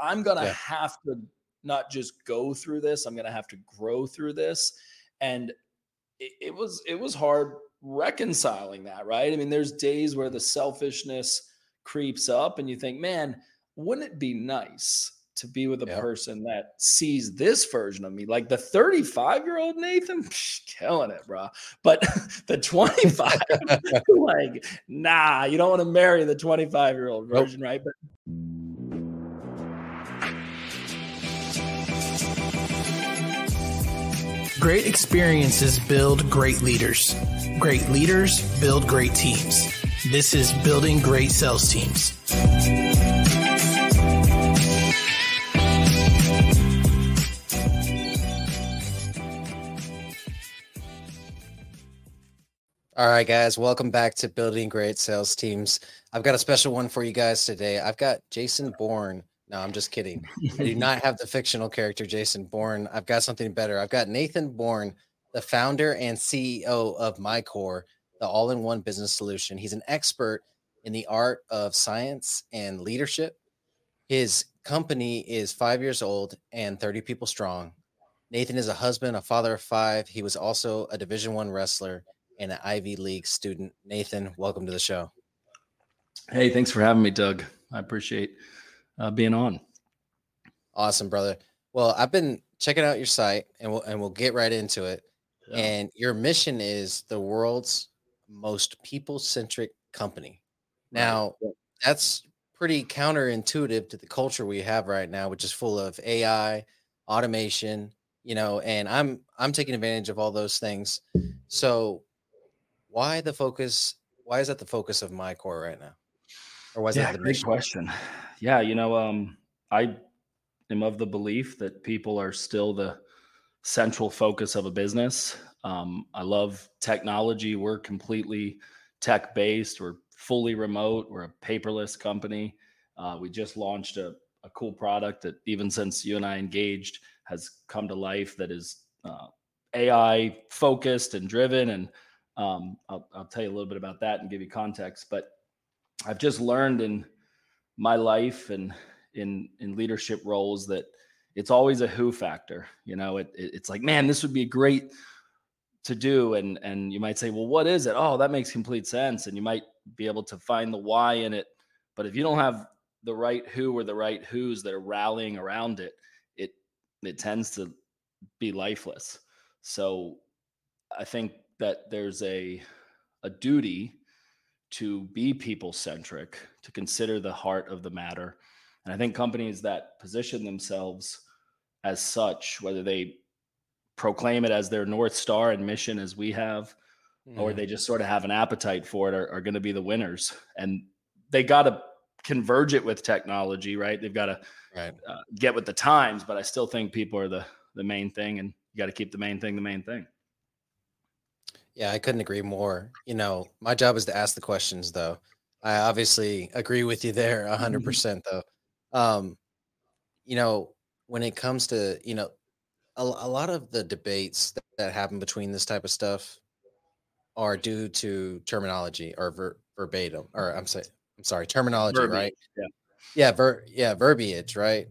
I'm gonna yeah. have to not just go through this, I'm gonna have to grow through this. And it, it was it was hard reconciling that, right? I mean, there's days where the selfishness creeps up and you think, man, wouldn't it be nice to be with a yep. person that sees this version of me, like the 35 year old Nathan, psh, killing it, bro. But the 25, like, nah, you don't want to marry the 25 year old version, nope. right? But Great experiences build great leaders. Great leaders build great teams. This is Building Great Sales Teams. All right, guys, welcome back to Building Great Sales Teams. I've got a special one for you guys today. I've got Jason Bourne. No, I'm just kidding. I do not have the fictional character Jason Bourne. I've got something better. I've got Nathan Bourne, the founder and CEO of MyCore, the all in one business solution. He's an expert in the art of science and leadership. His company is five years old and 30 people strong. Nathan is a husband, a father of five. He was also a Division One wrestler and an Ivy League student. Nathan, welcome to the show. Hey, thanks for having me, Doug. I appreciate uh, being on. Awesome, brother. Well, I've been checking out your site, and we'll and we'll get right into it. Yeah. And your mission is the world's most people-centric company. Now, right. that's pretty counterintuitive to the culture we have right now, which is full of AI, automation, you know, and I'm I'm taking advantage of all those things. So why the focus? Why is that the focus of MyCore right now? Or was yeah, that the great question? Yeah, you know, um, I am of the belief that people are still the central focus of a business. Um, I love technology. We're completely tech based. We're fully remote. We're a paperless company. Uh, we just launched a, a, cool product that, even since you and I engaged, has come to life that is uh, AI focused and driven and um, I'll, I'll tell you a little bit about that and give you context. But I've just learned in my life and in in leadership roles that it's always a who factor. You know, it, it, it's like, man, this would be great to do, and and you might say, well, what is it? Oh, that makes complete sense, and you might be able to find the why in it. But if you don't have the right who or the right who's that are rallying around it, it it tends to be lifeless. So I think that there's a a duty to be people centric, to consider the heart of the matter. And I think companies that position themselves as such, whether they proclaim it as their North Star and mission as we have, mm. or they just sort of have an appetite for it, are, are going to be the winners. And they got to converge it with technology, right? They've got to right. uh, get with the times, but I still think people are the, the main thing, and you got to keep the main thing the main thing. Yeah, I couldn't agree more. You know, my job is to ask the questions, though. I obviously agree with you there 100%, mm-hmm. though. Um, you know, when it comes to, you know, a, a lot of the debates that, that, happen between this type of stuff are due to terminology or ver, verbatim, or I'm saying, I'm sorry, terminology, verbiage, right? Yeah. Yeah, ver, yeah, verbiage, right?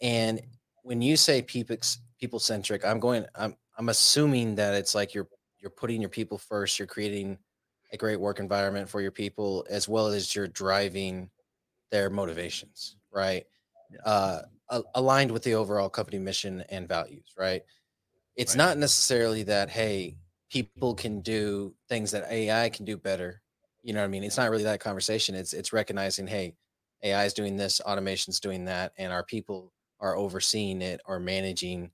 And when you say people people centric, I'm going, I'm I'm assuming that it's like you're you're putting your people first you're creating a great work environment for your people as well as you're driving their motivations right yeah. uh, aligned with the overall company mission and values right it's right. not necessarily that hey people can do things that ai can do better you know what i mean it's not really that conversation it's it's recognizing hey ai is doing this automation's doing that and our people are overseeing it or managing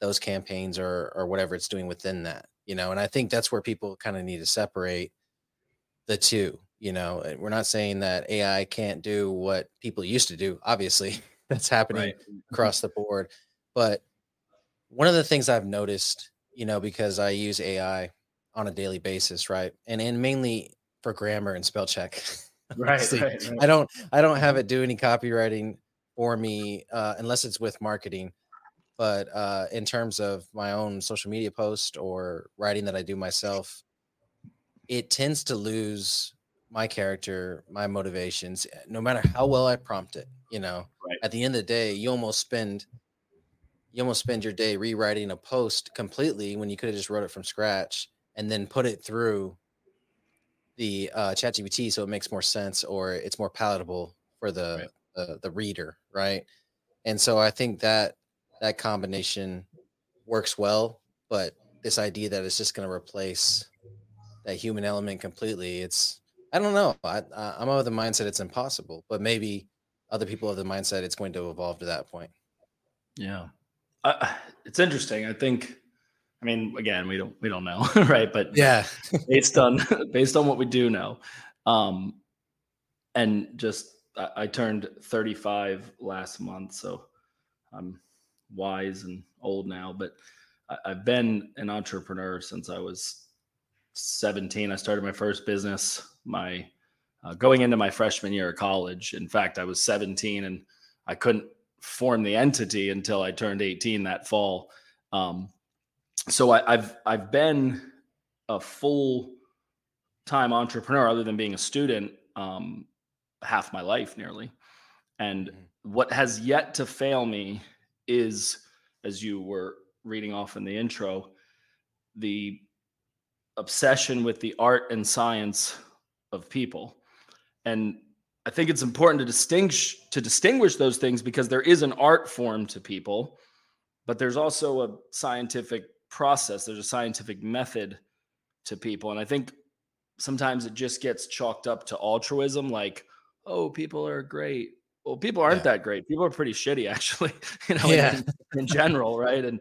those campaigns or or whatever it's doing within that you know and i think that's where people kind of need to separate the two you know we're not saying that ai can't do what people used to do obviously that's happening right. Mm-hmm. across the board but one of the things i've noticed you know because i use ai on a daily basis right and and mainly for grammar and spell check right, right, right, i don't i don't have it do any copywriting for me uh, unless it's with marketing but uh, in terms of my own social media post or writing that I do myself, it tends to lose my character, my motivations, eh, no matter how well I prompt it, You know, right. at the end of the day, you almost spend you almost spend your day rewriting a post completely when you could have just wrote it from scratch and then put it through the uh, ChatGPT so it makes more sense or it's more palatable for the, right. the the reader, right? And so I think that that combination works well, but this idea that it's just going to replace that human element completely, it's I don't know. I, I'm of the mindset it's impossible, but maybe other people have the mindset it's going to evolve to that point. Yeah, uh, it's interesting. I think. I mean, again, we don't we don't know, right? But yeah, based on based on what we do know, um, and just I, I turned 35 last month, so I'm wise and old now. But I, I've been an entrepreneur since I was 17. I started my first business my uh, going into my freshman year of college. In fact, I was 17 and I couldn't form the entity until I turned 18 that fall. Um, so I, I've I've been a full time entrepreneur, other than being a student, um, half my life nearly. And mm-hmm. what has yet to fail me is, as you were reading off in the intro, the obsession with the art and science of people. And I think it's important to distinguish to distinguish those things because there is an art form to people, but there's also a scientific process, there's a scientific method to people. And I think sometimes it just gets chalked up to altruism like, oh, people are great. Well, people aren't yeah. that great. People are pretty shitty, actually. You know, yeah. in, in general, right? And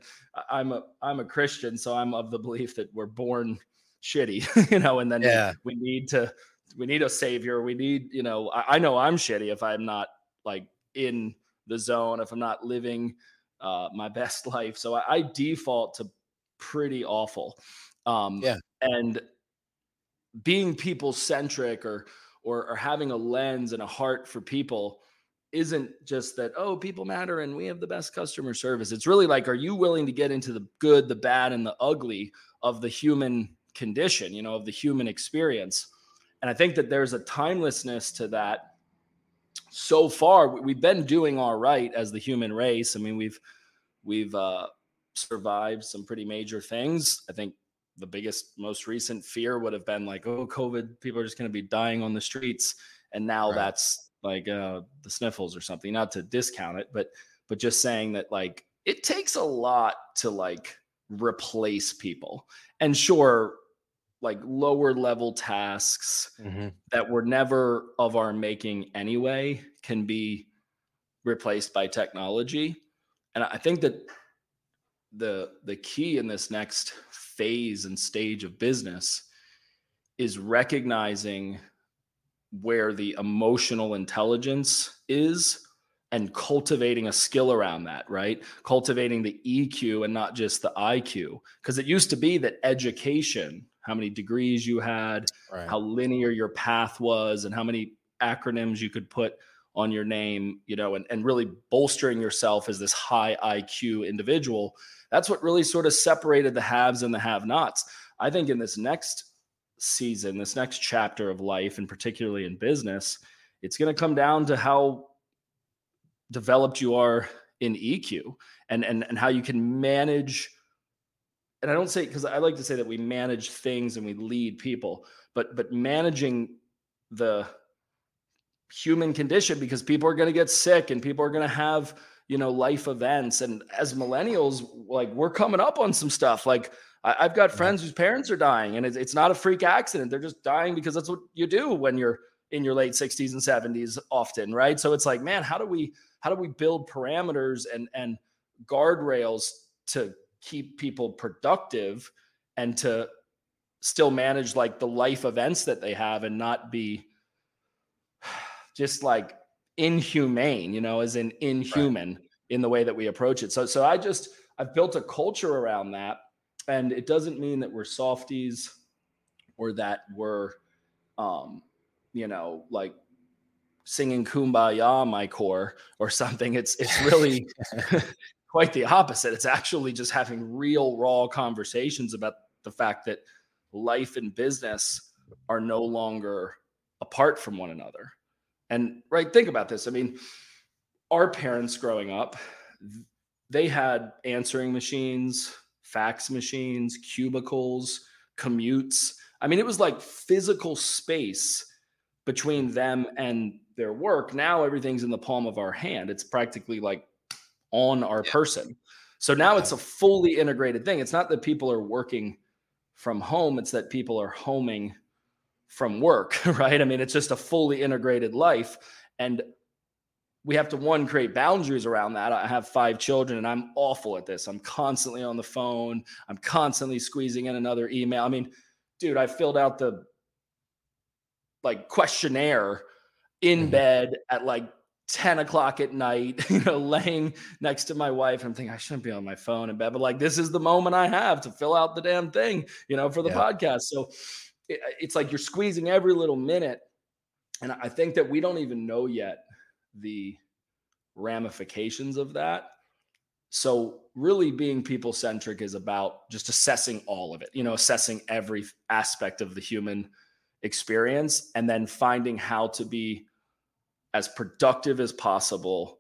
I'm a I'm a Christian, so I'm of the belief that we're born shitty, you know, and then yeah. we, we need to we need a savior. We need, you know, I, I know I'm shitty if I'm not like in the zone, if I'm not living uh, my best life. So I, I default to pretty awful. Um, yeah. And being people centric or, or, or having a lens and a heart for people isn't just that oh people matter and we have the best customer service it's really like are you willing to get into the good the bad and the ugly of the human condition you know of the human experience and I think that there's a timelessness to that. So far, we've been doing all right as the human race. I mean, we've we've uh, survived some pretty major things. I think the biggest, most recent fear would have been like, oh, COVID, people are just going to be dying on the streets, and now right. that's like uh, the sniffles or something. Not to discount it, but but just saying that like it takes a lot to like replace people. And sure, like lower level tasks mm-hmm. that were never of our making anyway can be replaced by technology and i think that the the key in this next phase and stage of business is recognizing where the emotional intelligence is and cultivating a skill around that, right? Cultivating the EQ and not just the IQ. Because it used to be that education how many degrees you had, right. how linear your path was, and how many acronyms you could put on your name, you know, and, and really bolstering yourself as this high IQ individual. That's what really sort of separated the haves and the have nots. I think in this next season, this next chapter of life, and particularly in business, it's going to come down to how developed you are in EQ and, and, and how you can manage and I don't say because I like to say that we manage things and we lead people, but but managing the human condition because people are going to get sick and people are going to have you know life events and as millennials like we're coming up on some stuff like I, have got friends whose parents are dying and it's, it's not a freak accident they're just dying because that's what you do when you're in your late 60s and 70s often right so it's like man how do we how do we build parameters and and guardrails to keep people productive and to still manage like the life events that they have and not be just like inhumane, you know, as in inhuman right. in the way that we approach it. So so I just I've built a culture around that and it doesn't mean that we're softies or that we're um you know like singing kumbaya MyCore or something it's it's really quite the opposite. It's actually just having real, raw conversations about the fact that life and business are no longer apart from one another. And right, think about this. I mean, our parents growing up, they had answering machines, fax machines, cubicles, commutes. I mean, it was like physical space between them and their work. Now everything's in the palm of our hand. It's practically like on our yeah. person. So now it's a fully integrated thing. It's not that people are working from home, it's that people are homing from work, right? I mean, it's just a fully integrated life. And we have to one create boundaries around that. I have five children and I'm awful at this. I'm constantly on the phone. I'm constantly squeezing in another email. I mean, dude, I filled out the like questionnaire in mm-hmm. bed at like 10 o'clock at night, you know, laying next to my wife. I'm thinking I shouldn't be on my phone in bed, but like this is the moment I have to fill out the damn thing, you know, for the yeah. podcast. So it, it's like you're squeezing every little minute. And I think that we don't even know yet the ramifications of that. So really being people centric is about just assessing all of it, you know, assessing every aspect of the human experience and then finding how to be as productive as possible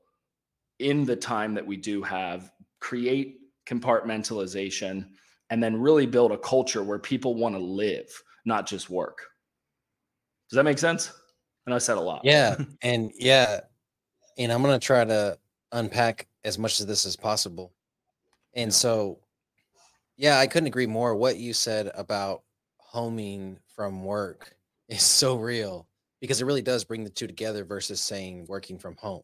in the time that we do have, create compartmentalization, and then really build a culture where people want to live, not just work. Does that make sense? And I said a lot. Yeah. and yeah. And I'm going to try to unpack as much of this as possible. And so, yeah, I couldn't agree more. What you said about homing from work is so real because it really does bring the two together versus saying working from home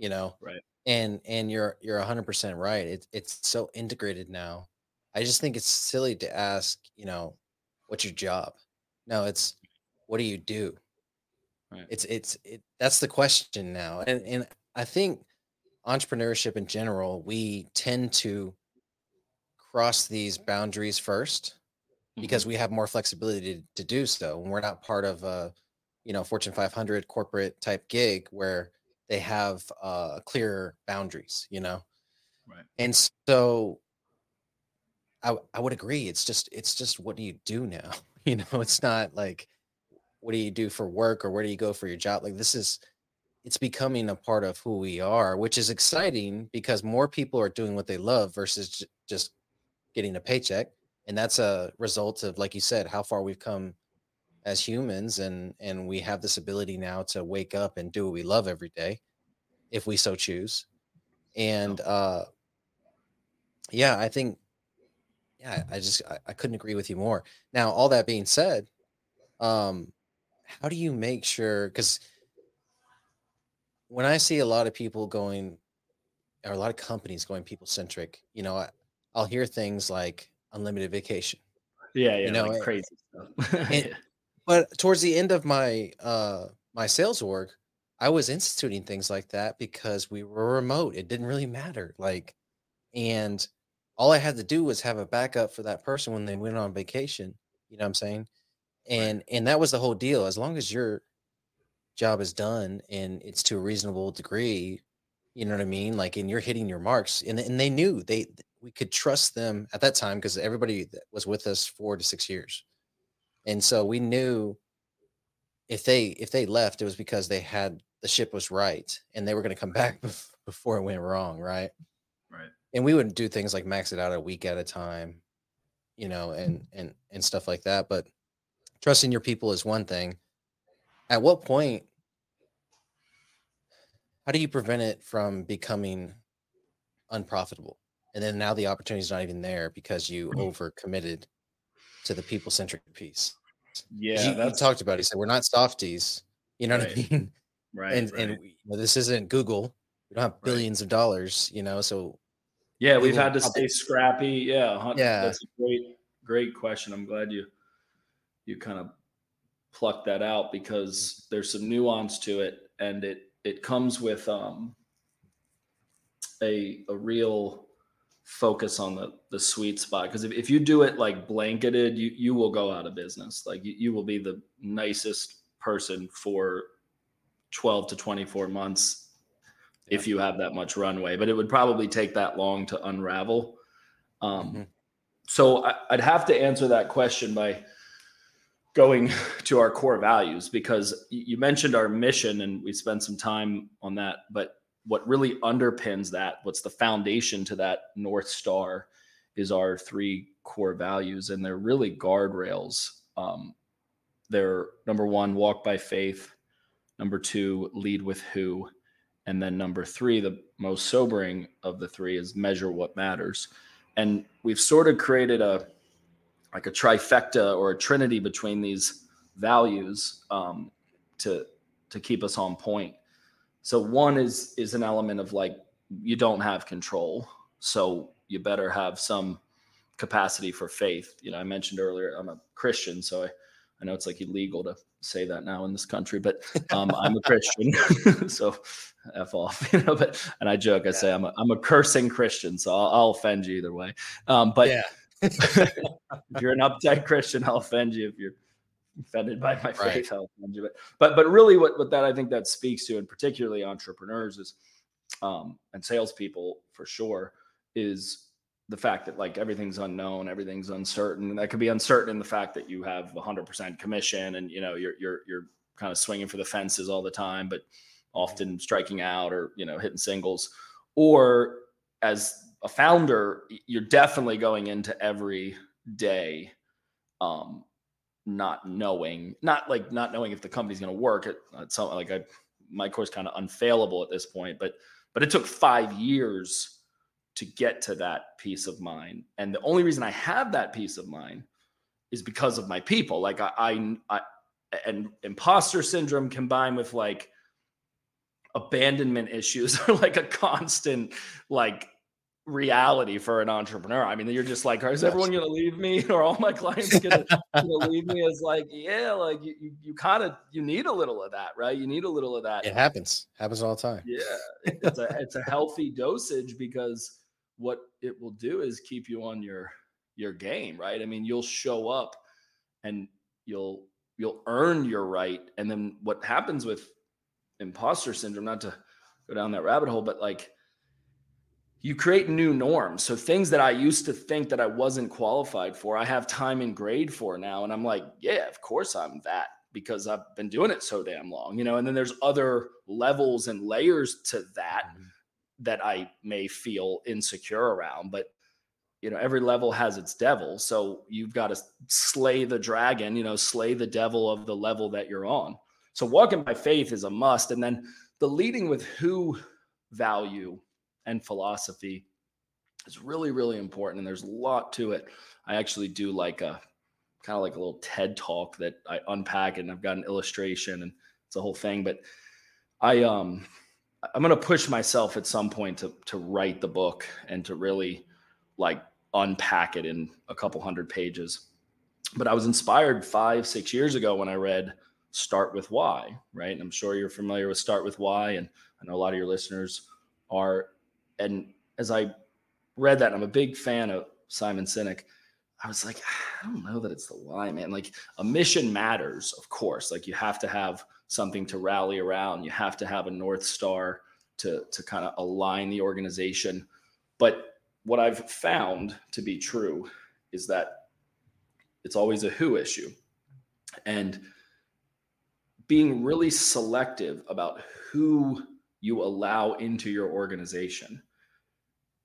you know? Right. And and you're you're 100% right. It, it's so integrated now. I just think it's silly to ask you know what's your job? No it's what do you do right. it's it's it, that's the question now and and i think entrepreneurship in general we tend to cross these boundaries 1st because mm-hmm. we have more flexibility to, to do so and we're not part of a you know Fortune 500 corporate type gig where they have uh, clear boundaries, you know. Right. And so I I would agree. It's just it's just what do you do now? You know, it's not like what do you do for work or where do you go for your job? Like this is it's becoming a part of who we are, which is exciting because more people are doing what they love versus just getting a paycheck. And that's a result of, like you said, how far we've come as humans and and we have this ability now to wake up and do what we love every day if we so choose and uh yeah i think yeah i just I, I couldn't agree with you more now all that being said um how do you make sure because when i see a lot of people going or a lot of companies going people centric you know I, i'll hear things like unlimited vacation yeah yeah you know like crazy stuff and, but towards the end of my uh my sales work, I was instituting things like that because we were remote. It didn't really matter. Like, and all I had to do was have a backup for that person when they went on vacation. You know what I'm saying? And and that was the whole deal. As long as your job is done and it's to a reasonable degree, you know what I mean? Like, and you're hitting your marks. And and they knew they we could trust them at that time because everybody that was with us four to six years. And so we knew if they if they left, it was because they had the ship was right and they were going to come back before it went wrong, right? Right. And we wouldn't do things like max it out a week at a time, you know, and and and stuff like that. But trusting your people is one thing. At what point? How do you prevent it from becoming unprofitable? And then now the opportunity is not even there because you mm-hmm. over committed to the people centric piece. Yeah, you, you, talked about. It. He said we're not softies. You know right. what I mean? Right. And right. and you know, this isn't Google. We don't have billions right. of dollars. You know, so yeah, we've had to stay scrappy. Yeah, yeah. That's a great, great question. I'm glad you you kind of pluck that out because there's some nuance to it, and it it comes with um a a real focus on the the sweet spot. Because if, if you do it like blanketed you you will go out of business. Like you, you will be the nicest person for 12 to 24 months yeah. if you have that much runway. But it would probably take that long to unravel. Um, mm-hmm. so I, i'd have to answer that question by going to our core values because you mentioned our mission and we spent some time on that but what really underpins that, what's the foundation to that North Star is our three core values. And they're really guardrails. Um, they're number one, walk by faith. Number two, lead with who. And then number three, the most sobering of the three is measure what matters. And we've sort of created a like a trifecta or a trinity between these values um, to to keep us on point. So one is is an element of like you don't have control, so you better have some capacity for faith. You know, I mentioned earlier I'm a Christian, so I I know it's like illegal to say that now in this country, but um, I'm a Christian, so f off, you know. But and I joke, I say I'm a I'm a cursing Christian, so I'll, I'll offend you either way. Um, but yeah. if you're an uptight Christian, I'll offend you. If you're offended by my right. faith, I'll offend you. But but but really, what what that I think that speaks to, and particularly entrepreneurs, is um, and salespeople for sure, is the fact that like everything's unknown, everything's uncertain. And that could be uncertain in the fact that you have 100% commission and you know you're you're you're kind of swinging for the fences all the time, but often striking out or you know hitting singles. Or as a founder, you're definitely going into every day um, not knowing, not like not knowing if the company's going to work. At, at some like I, MyCore's kind of unfailable at this point, but but it took five years to get to that peace of mind. And the only reason I have that peace of mind is because of my people. Like I, I, I and imposter syndrome combined with like abandonment issues are like a constant like reality for an entrepreneur. I mean, you're just like, is everyone going to leave me, or all my clients going to leave me? Is like, yeah, like you, you, you kind of you need a little of that, right? You need a little of that. It happens, happens all the time. Yeah, it's a it's a healthy dosage because what it will do is keep you on your your game, right? I mean, you'll show up and you'll you'll earn your right. And then what happens with imposter syndrome, not to go down that rabbit hole, but like you create new norms. So things that I used to think that I wasn't qualified for, I have time and grade for now. And I'm like, yeah, of course I'm that because I've been doing it so damn long, you know. And then there's other levels and layers to that. Mm-hmm that I may feel insecure around. But you know, every level has its devil. So you've got to slay the dragon, you know, slay the devil of the level that you're on. So walking by faith is a must. And then the leading with who value and philosophy is really, really important. And there's a lot to it. I actually do like a kind of like a little TED talk that I unpack and I've got an illustration and it's a whole thing. But I um I'm to push myself at some point to to write the book and to really like unpack it in a couple hundred pages. But I was inspired 5 6 years ago when I read Start with Why, right? And I'm sure you're familiar with Start with Why and I know a lot of your listeners are and as I read that I'm a big fan of Simon Sinek. I was like, I don't know that it's the why, man. Like a mission matters, of course. Like you have to have something to rally around. You have to have a north star to to kind of align the organization. But what I've found to be true is that it's always a who issue. And being really selective about who you allow into your organization.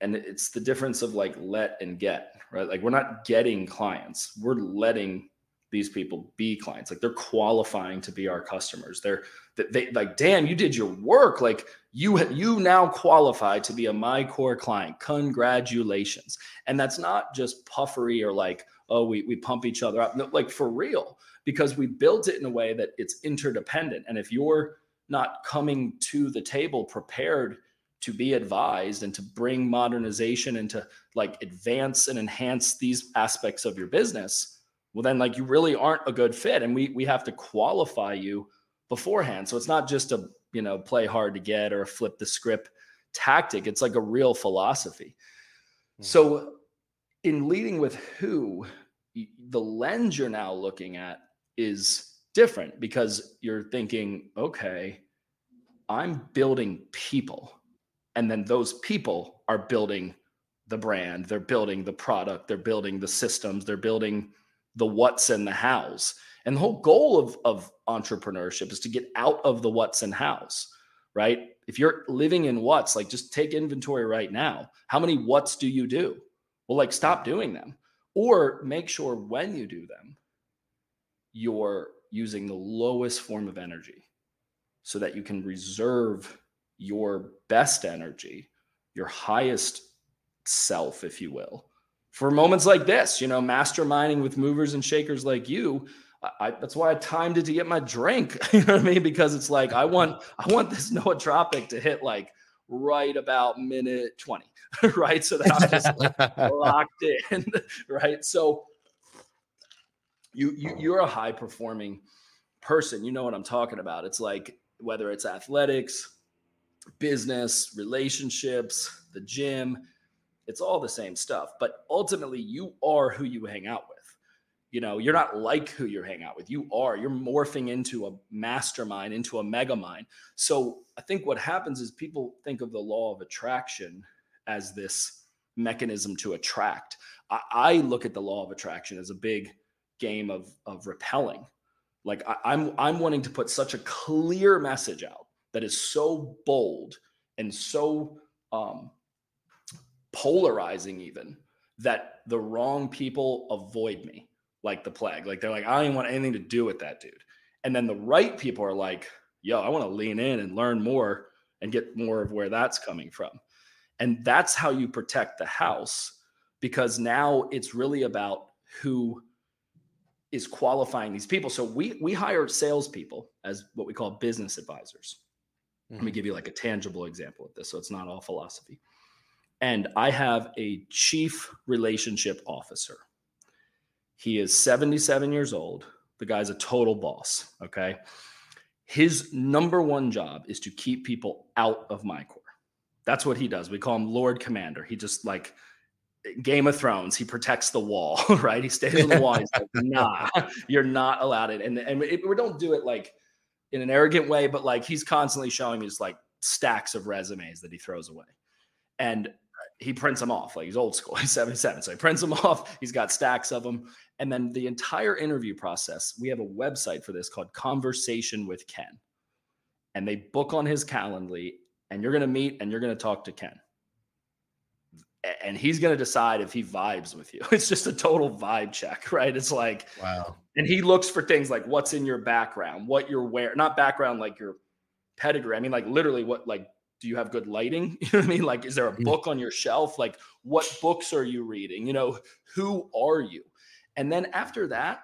And it's the difference of like let and get, right? Like we're not getting clients, we're letting these people be clients. Like they're qualifying to be our customers. They're they like damn you did your work. Like you you now qualify to be a MyCore client. Congratulations. And that's not just puffery or like oh we, we pump each other up. No, like for real because we built it in a way that it's interdependent. And if you're not coming to the table prepared to be advised and to bring modernization and to like advance and enhance these aspects of your business well then like you really aren't a good fit and we we have to qualify you beforehand. So it's not just a you know play hard to get or flip the script tactic. It's like a real philosophy. Mm-hmm. so in leading with who the lens you're now looking at is different because you're thinking okay i'm building people and then those people are building the brand they're building the product they're building the systems they're building the what's and the hows. And the whole goal of, of entrepreneurship is to get out of the what's and hows, right? If you're living in what's like just take inventory right now. How many what's do you do? Well, like stop doing them or make sure when you do them, you're using the lowest form of energy so that you can reserve your best energy, your highest self, if you will, for moments like this, you know, masterminding with movers and shakers like you. I, that's why I timed it to get my drink. You know what I mean? Because it's like I want I want this nootropic to hit like right about minute 20, right? So that I'm just like locked in, right? So you, you you're a high performing person. You know what I'm talking about. It's like whether it's athletics, business, relationships, the gym, it's all the same stuff. But ultimately, you are who you hang out with. You know, you're not like who you hang out with. You are. You're morphing into a mastermind, into a mega mind. So I think what happens is people think of the law of attraction as this mechanism to attract. I, I look at the law of attraction as a big game of of repelling. Like I, I'm I'm wanting to put such a clear message out that is so bold and so um, polarizing, even that the wrong people avoid me like the plague. Like they're like, I don't even want anything to do with that dude. And then the right people are like, yo, I want to lean in and learn more and get more of where that's coming from. And that's how you protect the house because now it's really about who is qualifying these people. So we we hire salespeople as what we call business advisors. Mm-hmm. Let me mm-hmm. give you like a tangible example of this, so it's not all philosophy. And I have a chief relationship officer. He is 77 years old. The guy's a total boss. Okay. His number one job is to keep people out of MyCore. That's what he does. We call him Lord Commander. He just like Game of Thrones, he protects the wall, right? He stays on the wall. He's like, nah, you're not allowed it. And, and it, we don't do it like in an arrogant way, but like he's constantly showing me just like stacks of resumes that he throws away. And he prints them off. Like he's old school. He's 77. So he prints them off. He's got stacks of them. And then the entire interview process, we have a website for this called Conversation with Ken. And they book on his Calendly, and you're going to meet and you're going to talk to Ken and he's going to decide if he vibes with you. It's just a total vibe check, right? It's like, wow. And he looks for things like what's in your background, what you're wearing, not background like your pedigree. I mean, like literally, what, like, do you have good lighting? You know what I mean? Like, is there a mm. book on your shelf? Like, what books are you reading? You know, who are you? And then after that,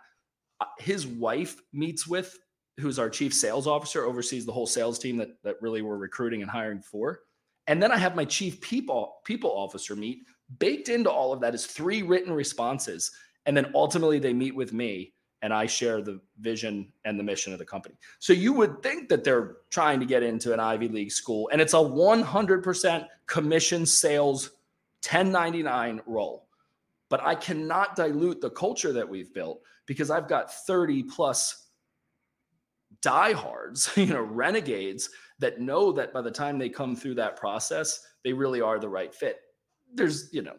uh, his wife meets with, who's our chief sales officer, oversees the whole sales team that, that really we're recruiting and hiring for and then I have my chief people people officer meet. Baked into all of that is three written responses. And then ultimately they meet with me and I share the vision and the mission of the company. So you would think that they're trying to get into an Ivy League school and it's a 100% commission sales 1099 role. But I cannot dilute the culture that we've built because I've got 30 plus diehards, you know, renegades that know that by the time they come through that process, they really are the right fit. There's, you know,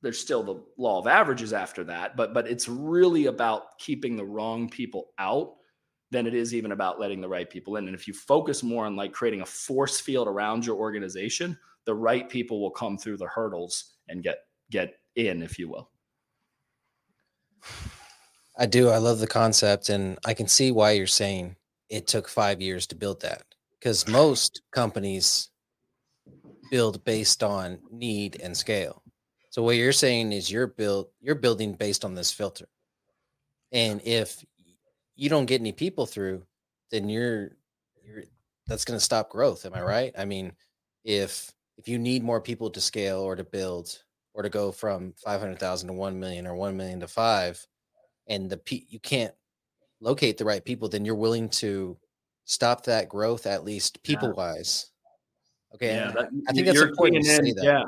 there's still the law of averages after that, but but it's really about keeping the wrong people out than it is even about letting the right people in. And if you focus more on like creating a force field around your organization, the right people will come through the hurdles and get get in, if you will. I do. I love the concept and I can see why you're saying it took 5 years to build that because most companies build based on need and scale. So what you're saying is you're built you're building based on this filter. And if you don't get any people through, then you're you're that's going to stop growth, am I mm-hmm. right? I mean, if if you need more people to scale or to build or to go from 500,000 to 1 million or 1 million to 5 and the p you can't locate the right people, then you're willing to stop that growth at least people wise. Okay, yeah, that, I think that's important to say that. Yeah,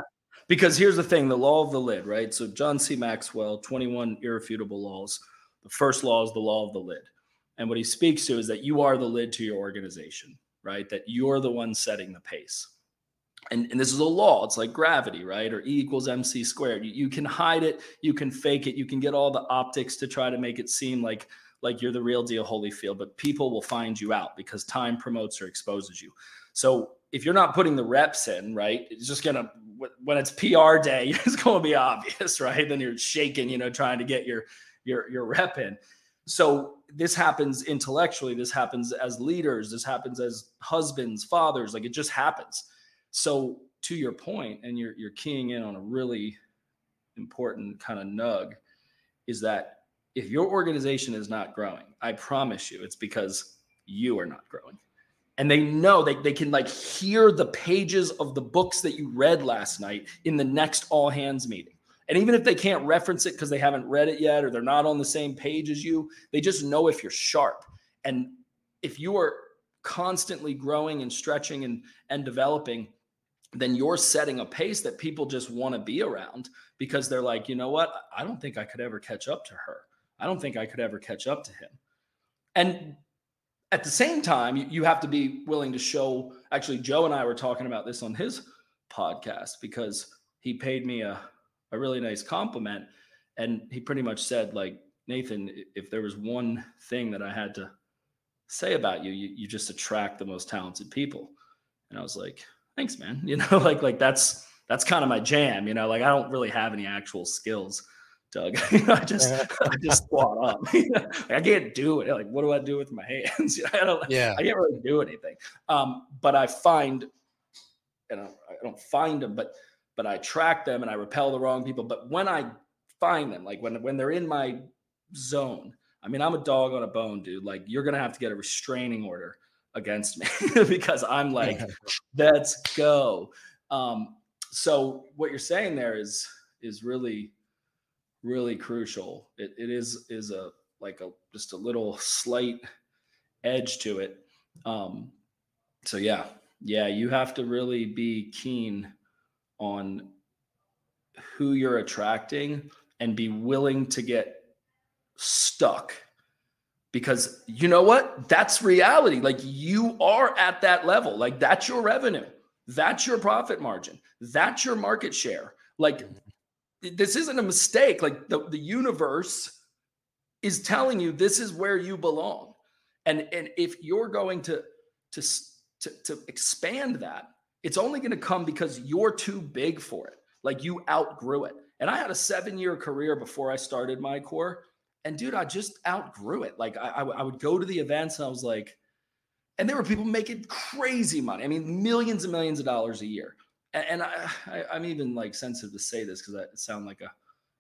because here's the thing: the law of the lid, right? So John C. Maxwell, 21 irrefutable laws. The first law is the law of the lid, and what he speaks to is that you are the lid to your organization, right? That you're the one setting the pace. And, and this is a law. It's like gravity, right? Or E equals MC squared. You, you can hide it, you can fake it, you can get all the optics to try to make it seem like like you're the real deal Holyfield, but people will find you out because time promotes or exposes you. So if you're not putting the reps in, right, it's just gonna when it's PR day, it's to be obvious, right? Then you're shaking, you know, trying to get your your your rep in. So this happens intellectually. This happens as leaders. This happens as husbands, fathers. Like it just happens. So to your point, and you're you're keying in on a really important kind of nug, is that if your organization is not growing, I promise you, it's because you are not growing. And they know they, they can like hear the pages of the books that you read last night in the next all hands meeting. And even if they can't reference it because they haven't read it yet or they're not on the same page as you they just know if you're sharp. And if you are constantly growing and stretching and and developing then you're setting a pace that people just want to be around because they're like you know what? I don't think i could ever catch up to her i don't think i could ever catch up to him and at the same time, you, have to be willing to show. Actually, Joe and I were talking about this on his podcast because he paid me a, a really nice compliment. And he pretty much said, like, Nathan, if there was one thing that I had to say about you, you, you just attract the most talented people. And I was like, thanks, man. You know, like, like that's, that's kind of my jam, you know, like I don't really have any actual skills Doug. I just I just squat up. I can't do it. Like, what do I do with my hands? I don't. Yeah. I can't really do anything. Um, but I find, and I, I don't find them, but but I track them and I repel the wrong people. But when I find them, like when when they're in my zone, I mean, I'm a dog on a bone, dude. Like, you're gonna have to get a restraining order against me because I'm like, let's go. Um, so what you're saying there is is really really crucial. It, it is is a like a just a little slight edge to it. Um, so yeah, yeah, you have to really be keen on who you're attracting and be willing to get stuck. Because you know what? That's reality. Like you are at that level. Like that's your revenue. That's your profit margin. That's your market share. Like this isn't a mistake. Like the, the universe is telling you this is where you belong. And, and if you're going to, to, to, to expand that, it's only going to come because you're too big for it. Like you outgrew it. And I had a seven year career before I started MyCore. And dude, I just outgrew it. Like I, I, I would go to the events and I was like, and there were people making crazy money. I mean, millions and millions of dollars a year and I, I am even like sensitive to say this because I sound like a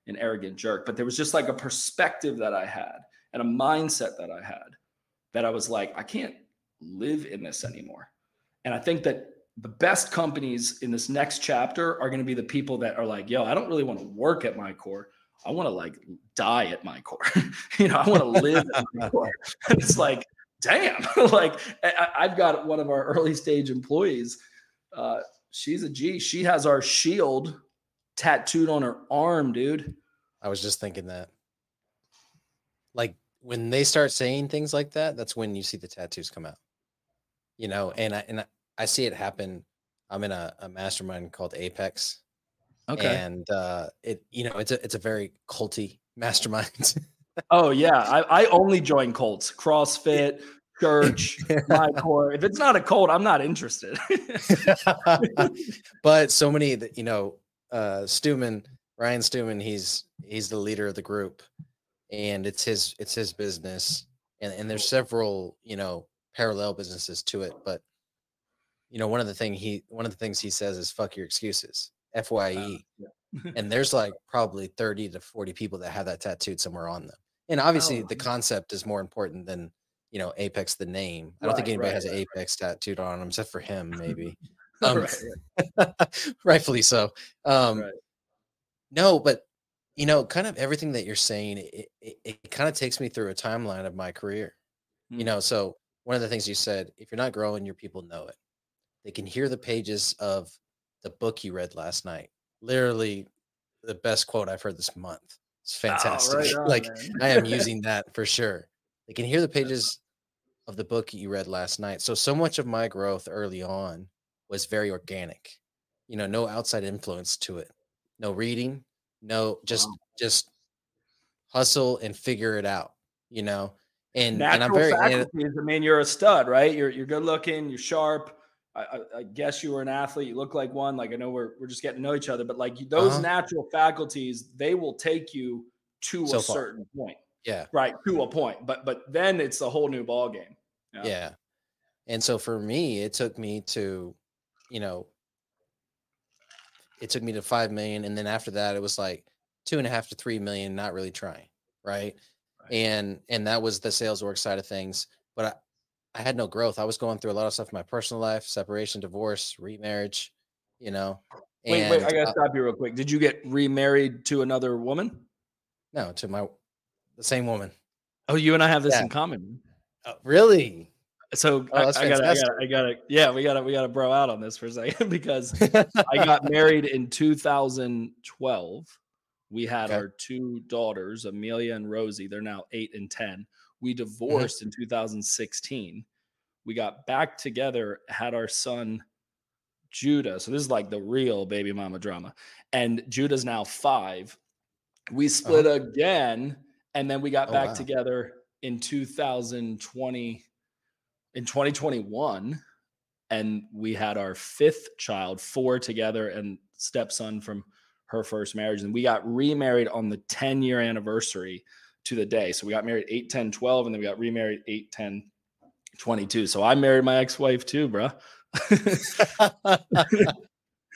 an arrogant jerk, but there was just like a perspective that I had and a mindset that I had that I was like, I can't live in this anymore. And I think that the best companies in this next chapter are going to be the people that are like, yo, I don't really want to work at MyCore. I want to like die at MyCore. you know, I want to live at MyCore. And it's like, damn, like I, have got one of our early stage employees. Uh, she's a G. She has our shield tattooed on her arm, dude. I was just thinking that. Like when they start saying things like that, that's when you see the tattoos come out. You know, and I and I see it happen. I'm in a, a mastermind called Apex. Okay. And uh it, you know, it's a it's a very culty mastermind. oh yeah. I, I only join cults, CrossFit, church, MyCore. If it's not a cult, I'm not interested. but so many that you know, uh Stewman, Ryan Stewman, he's he's the leader of the group, and it's his it's his business, and and there's several you know parallel businesses to it, but you know one of the thing he one of the things he says is fuck your excuses, FYE. Uh, yeah. and there's like probably 30 to 40 people that have that tattooed somewhere on them. And obviously, oh, the concept is more important than you know Apex the name. I don't right, think anybody right, has an right. Apex tattooed on them except for him, maybe. Um, rightfully so. Um, no, but you know, kind of everything that you're saying, it, it, it kind of takes me through a timeline of my career. Mm. You know, so one of the things you said, if you're not growing, your people know it. They can hear the pages of the book you read last night. Literally, the best quote I've heard this month. It's oh, fantastic. Oh, on, like I am using that for sure. They can hear the pages of the book you read last night. So so much of my growth early on was very organic. You know, no outside influence to it. No reading, no just wow. just hustle and figure it out, you know. And Natural and I'm very faculties, I mean, you're a stud, right? You're you're good looking, you're sharp, I, I, guess you were an athlete. You look like one. Like I know we're we're just getting to know each other, but like those uh-huh. natural faculties, they will take you to so a far. certain point. Yeah. Right. To a point. But but then it's a whole new ball game. Yeah. yeah. And so for me, it took me to, you know, it took me to five million. And then after that, it was like two and a half to three million, not really trying. Right. right. And and that was the sales work side of things. But I, I had no growth. I was going through a lot of stuff in my personal life, separation, divorce, remarriage, you know. Wait, wait, I gotta uh, stop you real quick. Did you get remarried to another woman? No, to my the same woman. Oh, you and I have this yeah. in common. Oh, really? So oh, I, I, gotta, I, gotta, I gotta, yeah, we gotta, we gotta bro out on this for a second because I got married in 2012. We had okay. our two daughters, Amelia and Rosie. They're now eight and 10. We mm-hmm. divorced mm-hmm. in 2016. We got back together, had our son Judah. So this is like the real baby mama drama. And Judah's now five. We split uh-huh. again, and then we got oh, back wow. together in 2020 in 2021 and we had our fifth child four together and stepson from her first marriage. And we got remarried on the 10 year anniversary to the day. So we got married 8 10 12 and then we got remarried 8 10 22 so i married my ex-wife too bro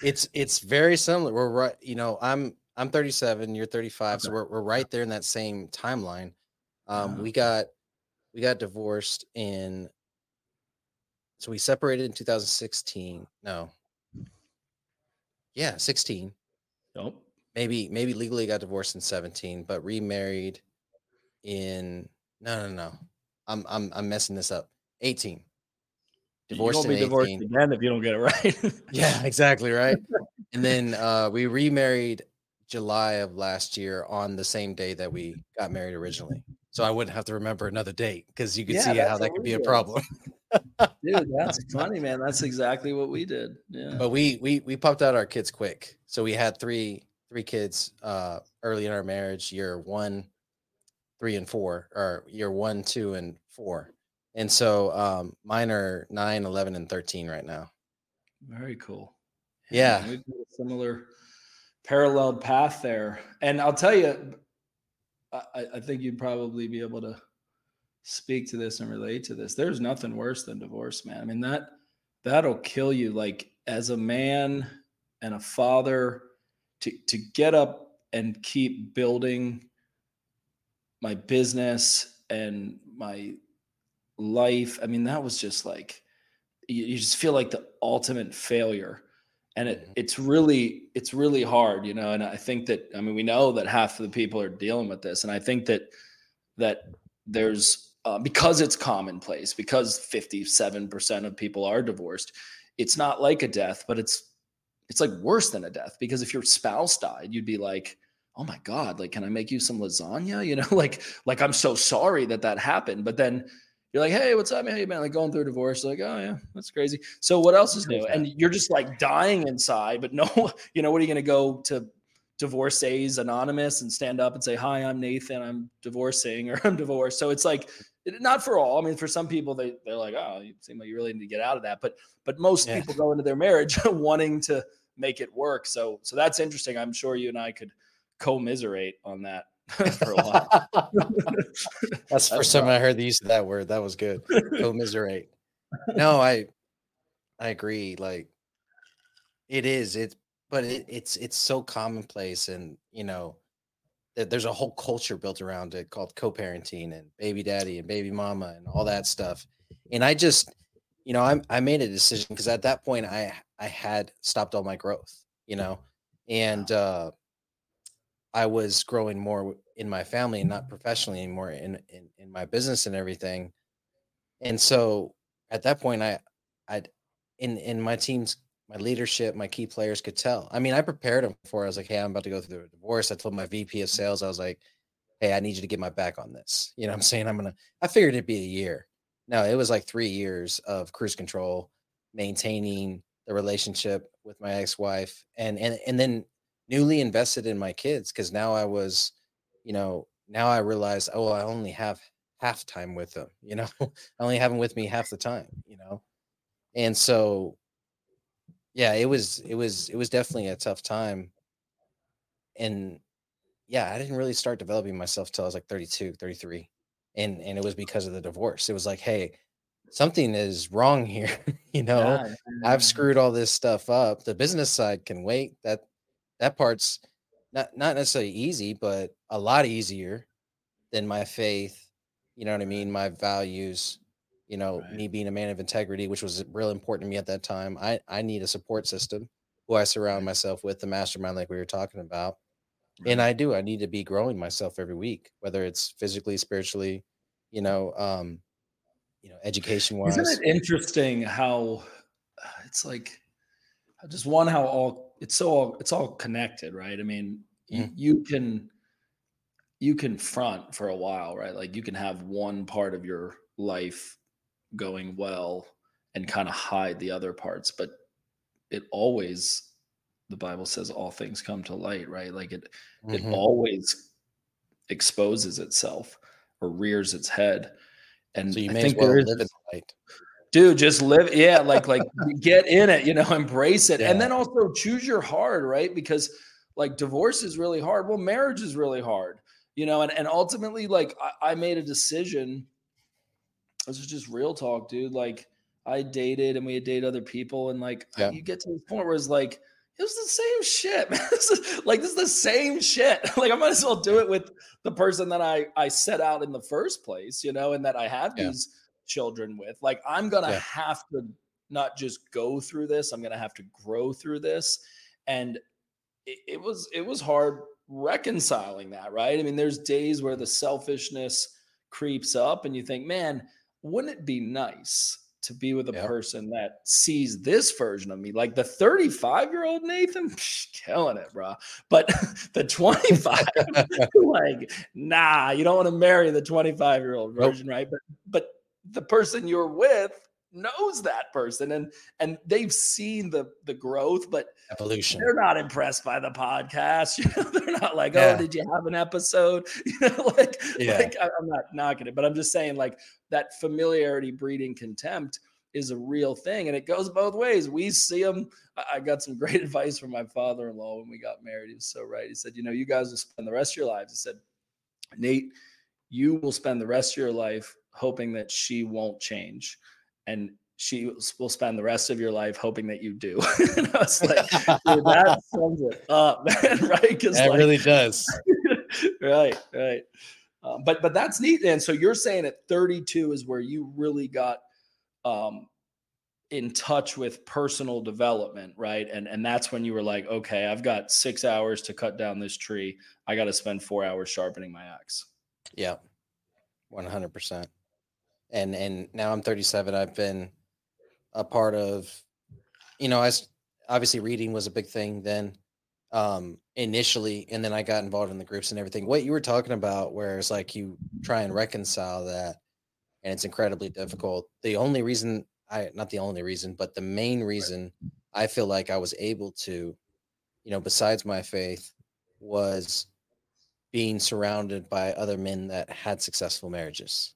it's it's very similar. We're right you know i'm i'm 37 you're 35 okay. so we're, we're right there in that same timeline um we got we got divorced in so we separated in 2016. No. Yeah, 16. Nope. Maybe maybe legally got divorced in 17, but remarried in no no no. I'm I'm I'm messing this up. 18. Divorced you won't be divorced again if you don't get it right. yeah, exactly right. and then uh, we remarried July of last year on the same day that we got married originally. So I wouldn't have to remember another date because you could yeah, see how that could be a problem. Dude, that's funny, man. That's exactly what we did. Yeah. But we we we popped out our kids quick. So we had three three kids uh early in our marriage, year one, three and four, or year one, two, and four. And so um mine are nine, eleven, and 13 right now. Very cool. Yeah. yeah. We've got a similar paralleled path there. And I'll tell you, I, I think you'd probably be able to speak to this and relate to this. There's nothing worse than divorce, man. I mean that that'll kill you. Like as a man and a father, to to get up and keep building my business and my life. I mean, that was just like you, you just feel like the ultimate failure. And it, mm-hmm. it's really it's really hard, you know. And I think that I mean we know that half of the people are dealing with this, and I think that that there's uh, because it's commonplace, because 57% of people are divorced, it's not like a death, but it's it's like worse than a death because if your spouse died, you'd be like, "Oh my god, like can I make you some lasagna?" You know, like like I'm so sorry that that happened. But then you're like, "Hey, what's up, man? Hey, man, like going through a divorce." Like, "Oh yeah, that's crazy." So what else is new? And you're just like dying inside, but no, you know, what are you going to go to divorcees anonymous and stand up and say hi i'm nathan i'm divorcing or i'm divorced so it's like not for all i mean for some people they, they're like oh you seem like you really need to get out of that but but most yeah. people go into their marriage wanting to make it work so so that's interesting i'm sure you and i could commiserate on that for a while. That's the first time i heard the use of that word. That was good. Commiserate no i i agree like it is it's but it, it's it's so commonplace and you know there's a whole culture built around it called co-parenting and baby daddy and baby mama and all that stuff. And i just you know i, I made a decision because at that point i i had stopped all my growth you know? And uh i was growing more in my family and not mm-hmm. professionally anymore in in, in my business and everything and so at that point i i in in my team's my leadership, my key players could tell. I mean, I prepared them for. I was like, "Hey, I'm about to go through a divorce." I told my VP of sales, I was like, "Hey, I need you to get my back on this." You know, what I'm saying I'm gonna. I figured it'd be a year. No, it was like three years of cruise control, maintaining the relationship with my ex-wife, and and and then newly invested in my kids because now I was, you know, now I realized, oh, I only have half time with them. You know, I only have them with me half the time. You know, and so yeah, it was it was it was definitely a tough time. And yeah, I didn't really start developing myself till I was like 32, 33. And and it was because of the divorce. It was like, hey, something is wrong here. you know, yeah, I've screwed all this stuff up. The business side can wait. That that part's not not necessarily easy, but a lot easier than my faith. You know what I mean? My values. You know, right. me being a man of integrity, which was real important to me at that time. I I need a support system who I surround right. myself with, the mastermind, like we were talking about. Right. And I do. I need to be growing myself every week, whether it's physically, spiritually, you know, um, you know, education wise. Isn't it interesting how it's like just one how all it's so all it's all connected, right? I mean, mm-hmm. you, you can you can front for a while, right? Like you can have one part of your life going well and kind of hide the other parts, but it always the Bible says all things come to light, right? Like it mm-hmm. it always exposes itself or rears its head. And so you may I think well live in the light. Dude, just live, yeah, like like get in it, you know, embrace it. Yeah. And then also choose your hard, right? Because like divorce is really hard. Well, marriage is really hard, you know, and, and ultimately, like I, I made a decision. This is just real talk, dude. Like I dated and we had dated other people, and like yeah. you get to the point where it's like, it was the same shit, man. This is, like this is the same shit. like I might as well do it with the person that I I set out in the first place, you know, and that I have yeah. these children with. Like I'm gonna yeah. have to not just go through this. I'm gonna have to grow through this, and it, it was it was hard reconciling that, right? I mean, there's days where the selfishness creeps up, and you think, man, wouldn't it be nice to be with a yep. person that sees this version of me, like the 35 year old Nathan, psh, killing it, bro. But the 25, like, nah, you don't want to marry the 25 year old version, nope. right? But but the person you're with knows that person and and they've seen the the growth but evolution they're not impressed by the podcast you know they're not like oh, yeah. oh did you have an episode you know like, yeah. like i'm not knocking it but i'm just saying like that familiarity breeding contempt is a real thing and it goes both ways we see them i got some great advice from my father-in-law when we got married he was so right he said you know you guys will spend the rest of your lives he said nate you will spend the rest of your life hoping that she won't change and she will spend the rest of your life hoping that you do. and I was like, that sums it up, man, right? Because that like, really does. right, right. Um, but but that's neat. And so you're saying at 32 is where you really got um, in touch with personal development, right? And and that's when you were like, okay, I've got six hours to cut down this tree. I got to spend four hours sharpening my axe. Yeah, one hundred percent and and now I'm 37. I've been a part of, you know, as obviously reading was a big thing then um initially and then I got involved in the groups and everything. What you were talking about where it's like you try and reconcile that and it's incredibly difficult. The only reason I not the only reason, but the main reason I feel like I was able to, you know, besides my faith was being surrounded by other men that had successful marriages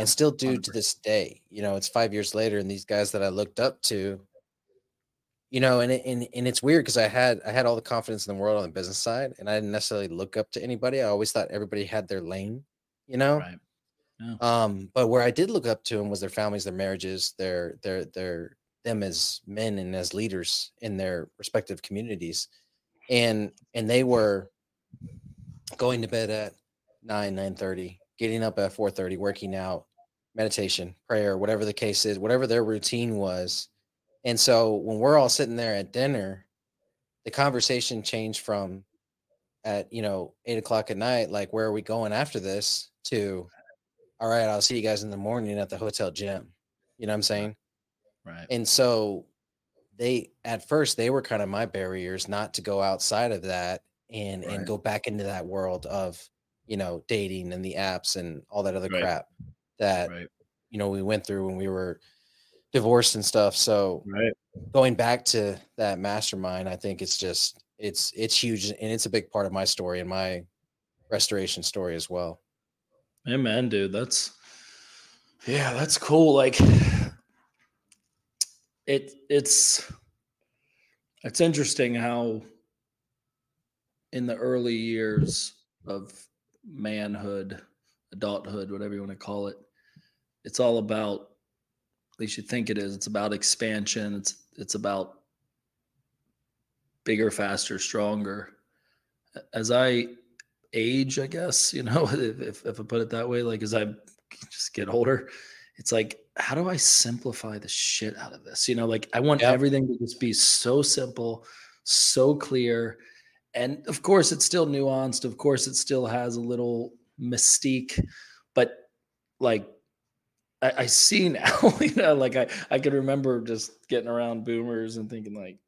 and still do to this day. You know, it's five years later, and these guys that I looked up to, you know, and and and it's weird because I had I had all the confidence in the world on the business side, and I didn't necessarily look up to anybody. I always thought everybody had their lane, you know. Right. Um, but where I did look up to them was their families, their marriages, their their their them as men and as leaders in their respective communities, and and they were going to bed at nine nine thirty getting up at 4:30, working out, meditation, prayer, whatever the case is, whatever their routine was. And so when we're all sitting there at dinner, the conversation changed from at you know eight o'clock at night, like where are we going after this, to all right, I'll see you guys in the morning at the hotel gym. You know what I'm saying? Right. And so they at first they were kind of my barriers not to go outside of that and right. and go back into that world of you know, dating and the apps and all that other right. crap that right. you know we went through when we were divorced and stuff. So right. going back to that mastermind, I think it's just it's it's huge and it's a big part of my story and my restoration story as well. Amen, dude. That's yeah, that's cool. Like it it's It's interesting how in the early years of manhood, adulthood, whatever you want to call it, it's all about at least you think it is. It's about expansion. It's it's about bigger, faster, stronger. As I age, I guess, you know, if, if I put it that way, like as I just get older, it's like, how do I simplify the shit out of this? You know, like I want yep. everything to just be so simple, so clear. And of course, it's still nuanced. Of course, it still has a little mystique, but like I, I see now, you know, like I, I can remember just getting around boomers and thinking like,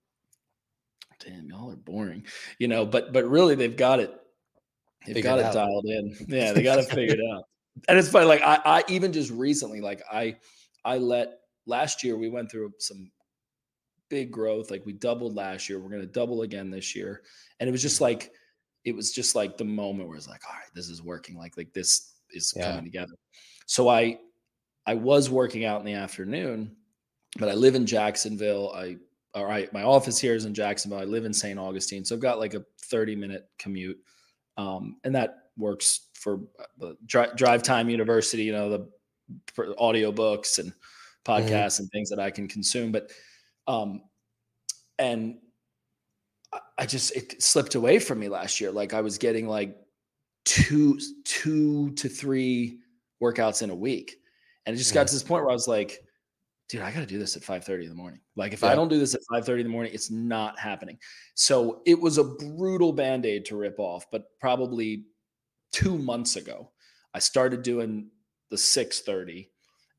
damn, y'all are boring, you know, but, but really they've got it. They've Figured got it out. dialed in. Yeah. They got it figured out. And it's funny. Like I, I even just recently, like I, I let last year we went through some big growth. Like we doubled last year. We're going to double again this year. And it was just mm-hmm. like, it was just like the moment where it's like, all right, this is working. Like, like this is yeah. coming together. So I, I was working out in the afternoon, but I live in Jacksonville. I all right, my office here is in Jacksonville. I live in St. Augustine, so I've got like a 30 minute commute, um, and that works for uh, drive, drive time university. You know the audio books and mm-hmm. podcasts mm-hmm. and things that I can consume, but um, and I just it slipped away from me last year. Like I was getting like two two to three workouts in a week and it just got to this point where I was like, dude, I got to do this at 5 30 in the morning. Like, if yeah. I don't do this at 5 30 in the morning, it's not happening. So it was a brutal band aid to rip off. But probably two months ago, I started doing the 6 30.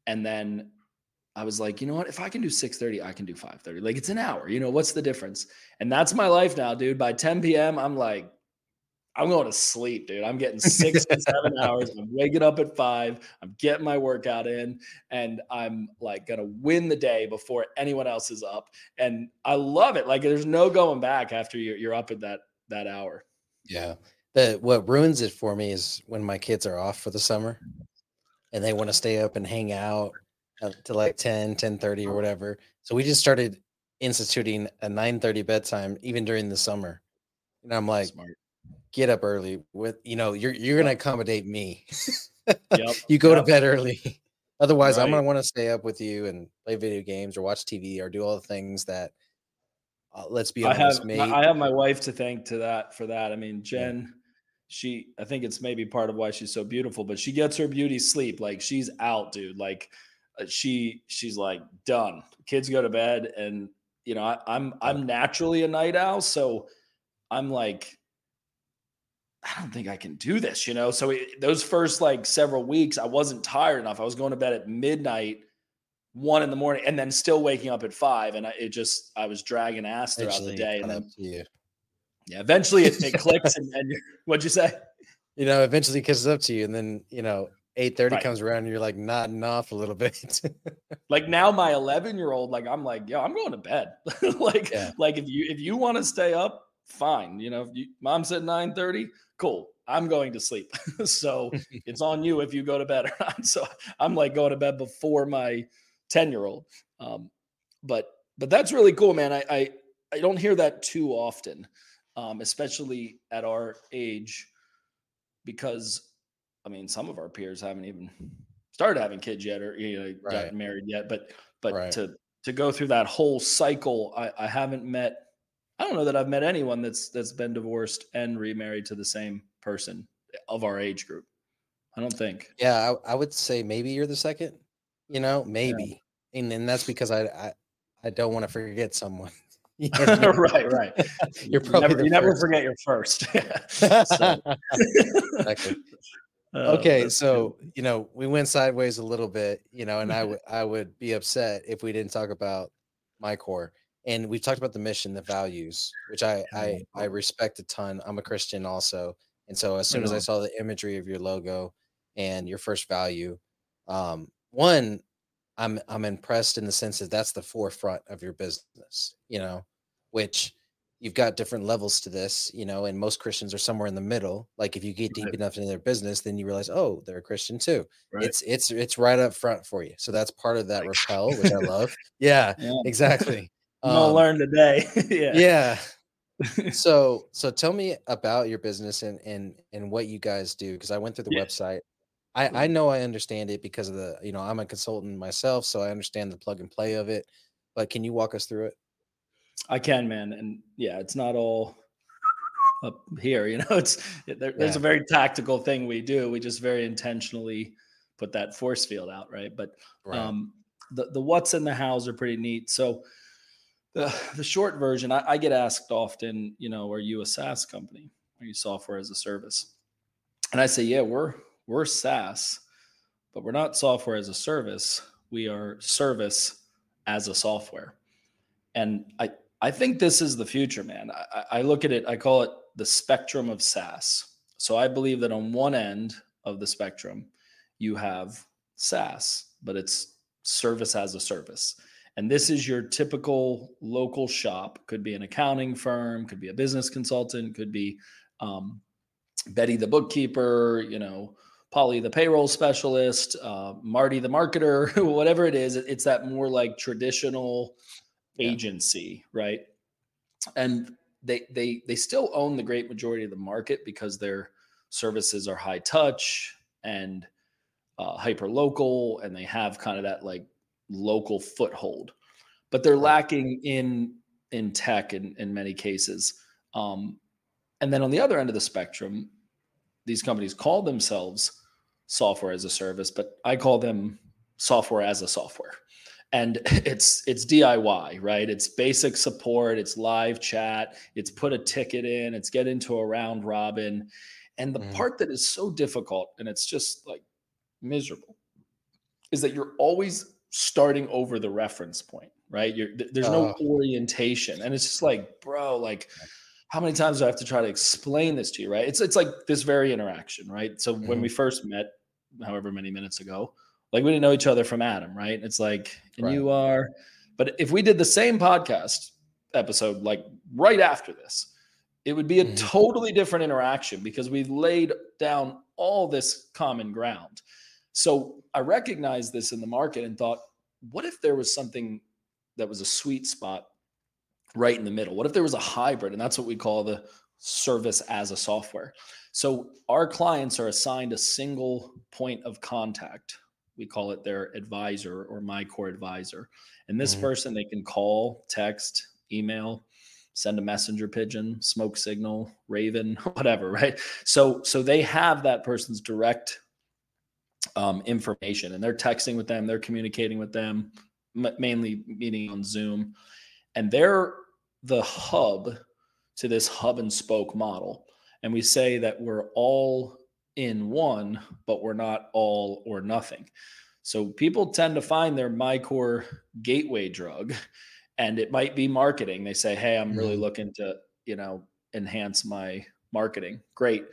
And then I was like, you know what? If I can do 6 30, I can do 5 30. Like, it's an hour. You know, what's the difference? And that's my life now, dude. By 10 p.m., I'm like, I'm going to sleep, dude. I'm getting six to seven hours. I'm waking up at five. I'm getting my workout in, and I'm like gonna win the day before anyone else is up. And I love it. Like there's no going back after you're you're up at that that hour. Yeah. The what ruins it for me is when my kids are off for the summer and they want to stay up and hang out to like 10, 10 30 or whatever. So we just started instituting a 9 30 bedtime even during the summer. And I'm like, Smart get up early with you know you're you're gonna accommodate me yep. you go yep. to bed early otherwise right. i'm gonna want to stay up with you and play video games or watch tv or do all the things that uh, let's be honest I have, I have my wife to thank to that for that i mean jen yeah. she i think it's maybe part of why she's so beautiful but she gets her beauty sleep like she's out dude like uh, she she's like done kids go to bed and you know I, i'm i'm naturally a night owl so i'm like I don't think I can do this, you know? So it, those first like several weeks, I wasn't tired enough. I was going to bed at midnight, one in the morning, and then still waking up at five. And I, it just, I was dragging ass throughout eventually, the day. And then, yeah, eventually it, it clicks. and, and what'd you say? You know, eventually it catches up to you. And then, you know, 8 30 right. comes around and you're like nodding off a little bit. like now my 11 year old, like I'm like, yo, I'm going to bed. like, yeah. like if you if you want to stay up, fine. You know, you, mom said 9 30 cool. I'm going to sleep. so it's on you if you go to bed or not. So I'm like going to bed before my 10 year old. Um, but, but that's really cool, man. I, I, I don't hear that too often, um, especially at our age, because I mean, some of our peers haven't even started having kids yet or, you know, right. gotten married yet, but, but right. to, to go through that whole cycle, I, I haven't met I don't know that I've met anyone that's that's been divorced and remarried to the same person of our age group. I don't think. Yeah, I, I would say maybe you're the second. You know, maybe, yeah. and then that's because I I, I don't want to forget someone. right, right. You're probably you never, you never forget your first. exactly. Uh, okay, so you know we went sideways a little bit, you know, and I would I would be upset if we didn't talk about MyCore and we've talked about the mission, the values, which I I I respect a ton. I'm a Christian also, and so as soon as I saw the imagery of your logo and your first value, um, one, I'm I'm impressed in the sense that that's the forefront of your business, you know, which you've got different levels to this, you know, and most Christians are somewhere in the middle. Like if you get deep right. enough into their business, then you realize, oh, they're a Christian too. Right. It's it's it's right up front for you. So that's part of that repel, which I love. Yeah, yeah. exactly. Um, we'll learn today. yeah. Yeah. so so tell me about your business and and and what you guys do because I went through the yeah. website. I I know I understand it because of the you know I'm a consultant myself, so I understand the plug and play of it. But can you walk us through it? I can, man, and yeah, it's not all up here. You know, it's there, there's a very tactical thing we do. We just very intentionally put that force field out, right? But right. um, the the what's in the house are pretty neat. So the the short version, I, I, get asked often, you know, are you a SaaS company? Are you software as a service? And I say, yeah, we're we're SaaS, but we're not software as a service. We are service as a software. And I I think this is the future, man. I, I look at it, I call it the spectrum of SaaS. So I believe that on one end of the spectrum, you have SaaS, but it's service as a service. And this is your typical local shop. Could be an accounting firm, could be a business consultant, could be um, Betty the bookkeeper, you know, Polly the payroll specialist, uh, Marty the marketer, whatever it is. It's that more like traditional agency, yeah. right? And they they they still own the great majority of the market because their services are high touch and uh, hyper local, and they have kind of that like local foothold, but they're lacking in in tech in in many cases. Um, and then on the other end of the spectrum, these companies call themselves software as a service, but I call them software as a software. And it's it's DIY, right? It's basic support, it's live chat, it's put a ticket in, it's get into a round robin. And the mm. part that is so difficult and it's just like miserable is that you're always starting over the reference point, right? You're, there's no uh, orientation, and it's just like, bro, like, how many times do I have to try to explain this to you, right? It's it's like this very interaction, right? So mm-hmm. when we first met, however many minutes ago, like we didn't know each other from Adam, right? It's like, and right. you are, but if we did the same podcast episode like right after this, it would be a mm-hmm. totally different interaction because we've laid down all this common ground. So I recognized this in the market and thought, what if there was something that was a sweet spot right in the middle? What if there was a hybrid? And that's what we call the service as a software. So our clients are assigned a single point of contact. We call it their advisor or MyCore advisor. And this mm-hmm. person they can call, text, email, send a messenger pigeon, smoke signal, raven, whatever, right? So so they have that person's direct um, information and they're texting with them, they're communicating with them, m- mainly meeting on Zoom, and they're the hub to this hub and spoke model. And we say that we're all in one, but we're not all or nothing. So people tend to find their MyCore gateway drug, and it might be marketing. They say, "Hey, I'm really mm-hmm. looking to, you know, enhance my marketing." Great.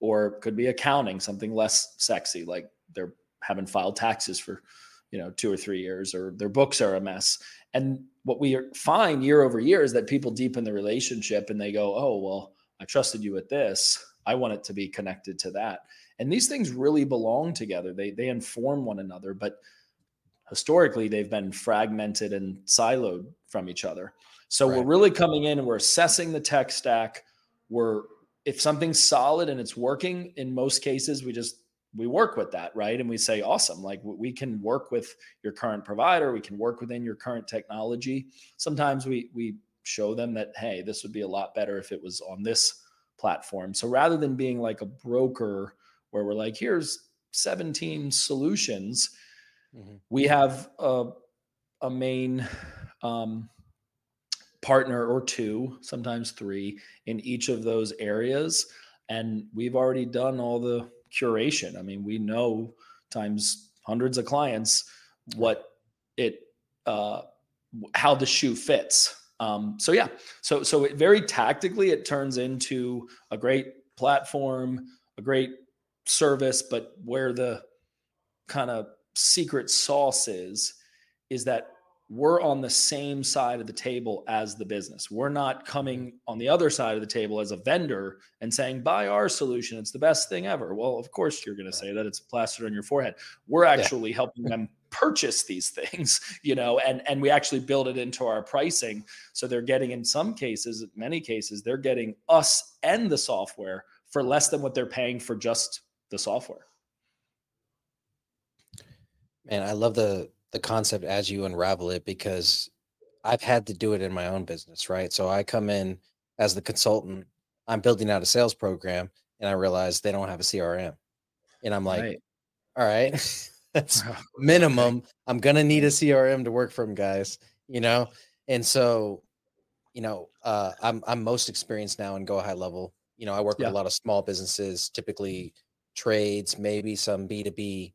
Or could be accounting, something less sexy, like they're haven't filed taxes for you know two or three years or their books are a mess. And what we find year over year is that people deepen the relationship and they go oh well i trusted you with this. I want it to be connected to that. And these things really belong together. They they inform one another but historically they've been fragmented and siloed from each other. So right. we're really coming in and we're assessing the tech stack. We're if something's solid and it's working in most cases we just we work with that right? And we say awesome like we can work with your current provider we can work within your current technology. Sometimes we we show them that hey this would be a lot better if it was on this platform. So rather than being like a broker where we're like here's 17 solutions mm-hmm. we have a, a main um, partner or two sometimes three in each of those areas. And we've already done all the curation. I mean, we know times hundreds of clients what it uh, how the shoe fits. Um, so yeah, so so it very tactically it turns into a great platform, a great service, but where the kind of secret sauce is is that we're on the same side of the table as the business. We're not coming on the other side of the table as a vendor and saying, buy our solution. It's the best thing ever. Well, of course, you're going to say that it's plastered on your forehead. We're actually yeah. helping them purchase these things you know and and we actually build it into our pricing so they're getting in some cases many cases they're getting us and the software for less than what they're paying for just the software man i love the the concept as you unravel it because i've had to do it in my own business right so i come in as the consultant i'm building out a sales program and i realize they don't have a crm and i'm like right. all right That's minimum. I'm gonna need a CRM to work from, guys. You know, and so, you know, uh, I'm I'm most experienced now in Go High Level. You know, I work yeah. with a lot of small businesses, typically trades, maybe some B two B,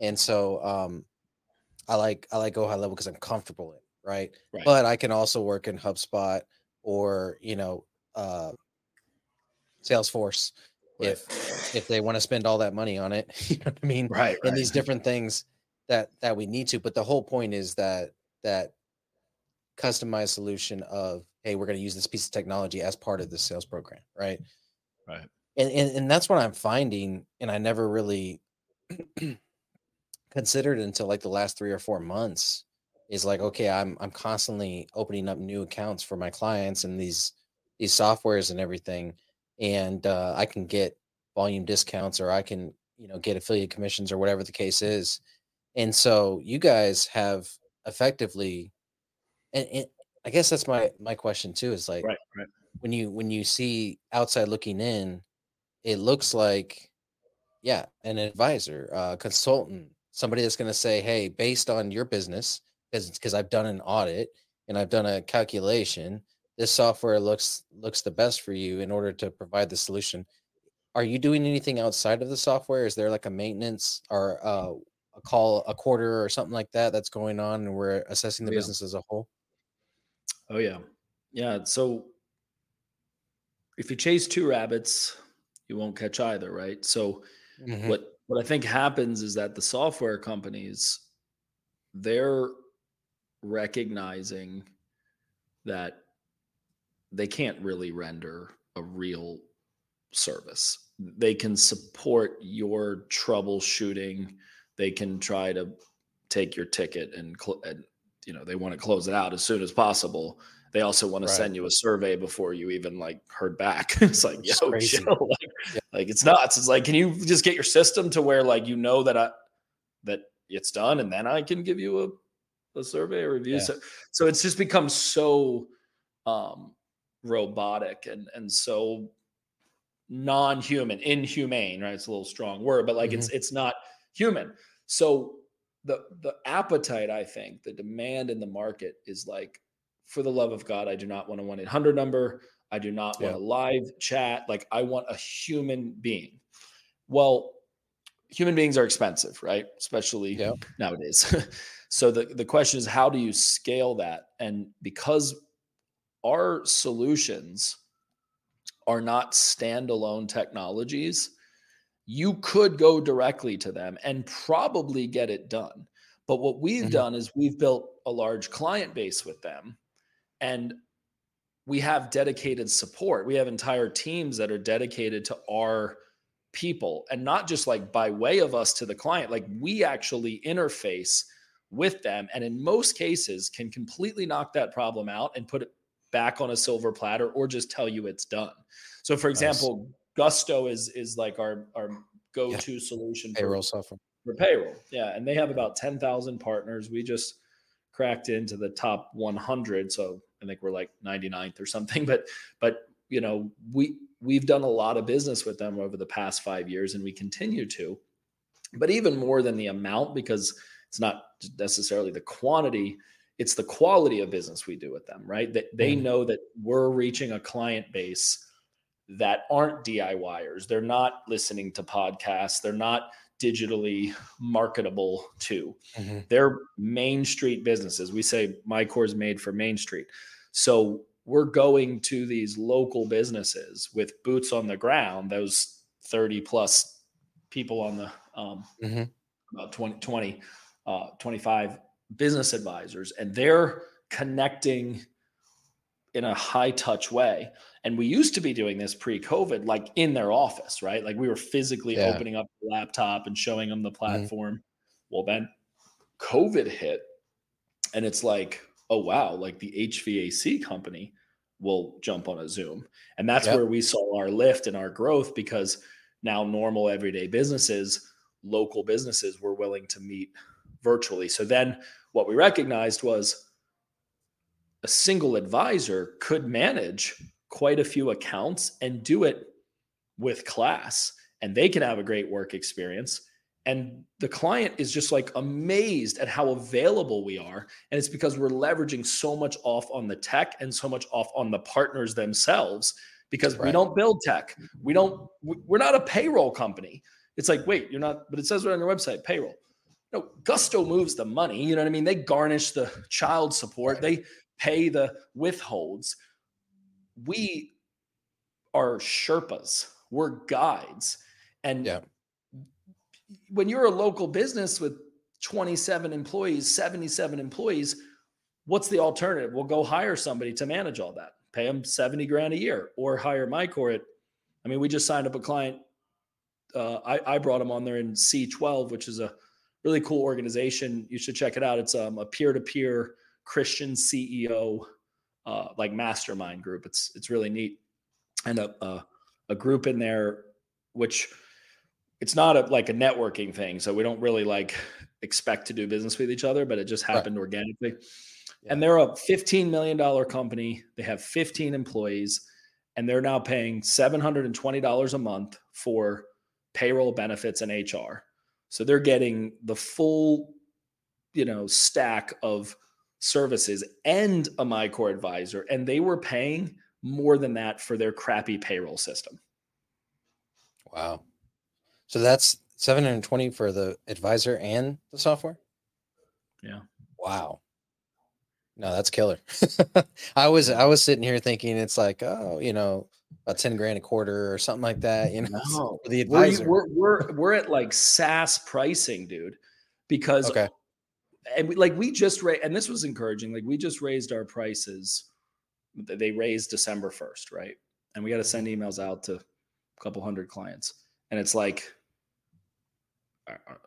and so um, I like I like Go High Level because I'm comfortable in right? right. But I can also work in HubSpot or you know uh, Salesforce if if they want to spend all that money on it you know what i mean? Right, and these different things that that we need to but the whole point is that that customized solution of hey we're going to use this piece of technology as part of the sales program right? Right. And, and and that's what i'm finding and i never really considered until like the last three or four months is like okay i'm i'm constantly opening up new accounts for my clients and these these softwares and everything and uh, I can get volume discounts or I can you know get affiliate commissions or whatever the case is. And so you guys have effectively, and, and I guess that's my my question too is like right, right. when you when you see outside looking in, it looks like yeah an advisor, a consultant, somebody that's going to say, hey, based on your business, because because I've done an audit and I've done a calculation this software looks looks the best for you in order to provide the solution are you doing anything outside of the software is there like a maintenance or uh, a call a quarter or something like that that's going on and we're assessing the yeah. business as a whole oh yeah yeah so if you chase two rabbits you won't catch either right so mm-hmm. what what i think happens is that the software companies they're recognizing that they can't really render a real service. They can support your troubleshooting. They can try to take your ticket and, cl- and you know they want to close it out as soon as possible. They also want to send you a survey before you even like heard back. it's like, it's yo, chill. Like, yeah. like it's nuts. It's like, can you just get your system to where like you know that I that it's done, and then I can give you a a survey or review. Yeah. So so it's just become so um robotic and and so non-human inhumane right it's a little strong word but like mm-hmm. it's it's not human so the the appetite i think the demand in the market is like for the love of god i do not want a 1-800 number i do not want yeah. a live chat like i want a human being well human beings are expensive right especially yeah. nowadays so the, the question is how do you scale that and because our solutions are not standalone technologies, you could go directly to them and probably get it done. But what we've mm-hmm. done is we've built a large client base with them and we have dedicated support. We have entire teams that are dedicated to our people and not just like by way of us to the client. Like we actually interface with them and in most cases can completely knock that problem out and put it back on a silver platter or just tell you it's done. So for example, nice. Gusto is is like our our go-to yeah. solution payroll for, software. For payroll. Yeah, and they have about 10,000 partners. We just cracked into the top 100, so I think we're like 99th or something, but but you know, we we've done a lot of business with them over the past 5 years and we continue to. But even more than the amount because it's not necessarily the quantity it's the quality of business we do with them, right? That they mm. know that we're reaching a client base that aren't DIYers. They're not listening to podcasts. They're not digitally marketable to. Mm-hmm. They're main street businesses. We say MyCore is made for Main Street. So we're going to these local businesses with boots on the ground, those 30 plus people on the um, mm-hmm. about 20, 20 uh, 25 business advisors and they're connecting in a high touch way. And we used to be doing this pre COVID, like in their office, right? Like we were physically yeah. opening up the laptop and showing them the mm-hmm. platform. Mm-hmm. Well, then COVID hit, and it's like, oh wow, like the HVAC company will jump on a Zoom. And that's yep. where we saw our lift and our growth because now normal everyday businesses, local businesses were willing to meet virtually. So then what we recognized was a single advisor could manage quite a few accounts and do it with class and they can have a great work experience. And the client is just like amazed at how available we are and it's because we're leveraging so much off on the tech and so much off on the partners themselves because right. we don't build tech. We don't we're not a payroll company. It's like wait you're not but it says right on your website payroll. No gusto moves the money you know what i mean? They garnish the child support. Right. they pay the withholds we are sherpas we're guides and yeah when you're a local business with 27 employees, 77 employees, what's the alternative? We'll go hire somebody to manage all that, pay them 70 grand a year, or hire MyCore at. I mean, we just signed up a client. Uh, I, I brought him on there in C12, which is a really cool organization. You should check it out. It's um, a peer-to-peer Christian CEO uh, like mastermind group. It's it's really neat, and a, a a group in there which it's not a, like a networking thing. So we don't really like expect to do business with each other, but it just happened right. organically. Yeah. And they're a $15 million company. They have 15 employees and they're now paying $720 a month for payroll benefits and HR. So they're getting the full, you know, stack of services and a MyCore advisor. And they were paying more than that for their crappy payroll system. Wow. So that's 720 for the advisor and the software? Yeah. Wow. No, that's killer. I was I was sitting here thinking it's like, oh, you know, about 10 grand a quarter or something like that, you know. No. the advisor. We're, we're we're at like SaaS pricing, dude. Because okay. And we, like we just raised and this was encouraging. Like we just raised our prices. They raised December 1st, right? And we got to send emails out to a couple hundred clients. And it's like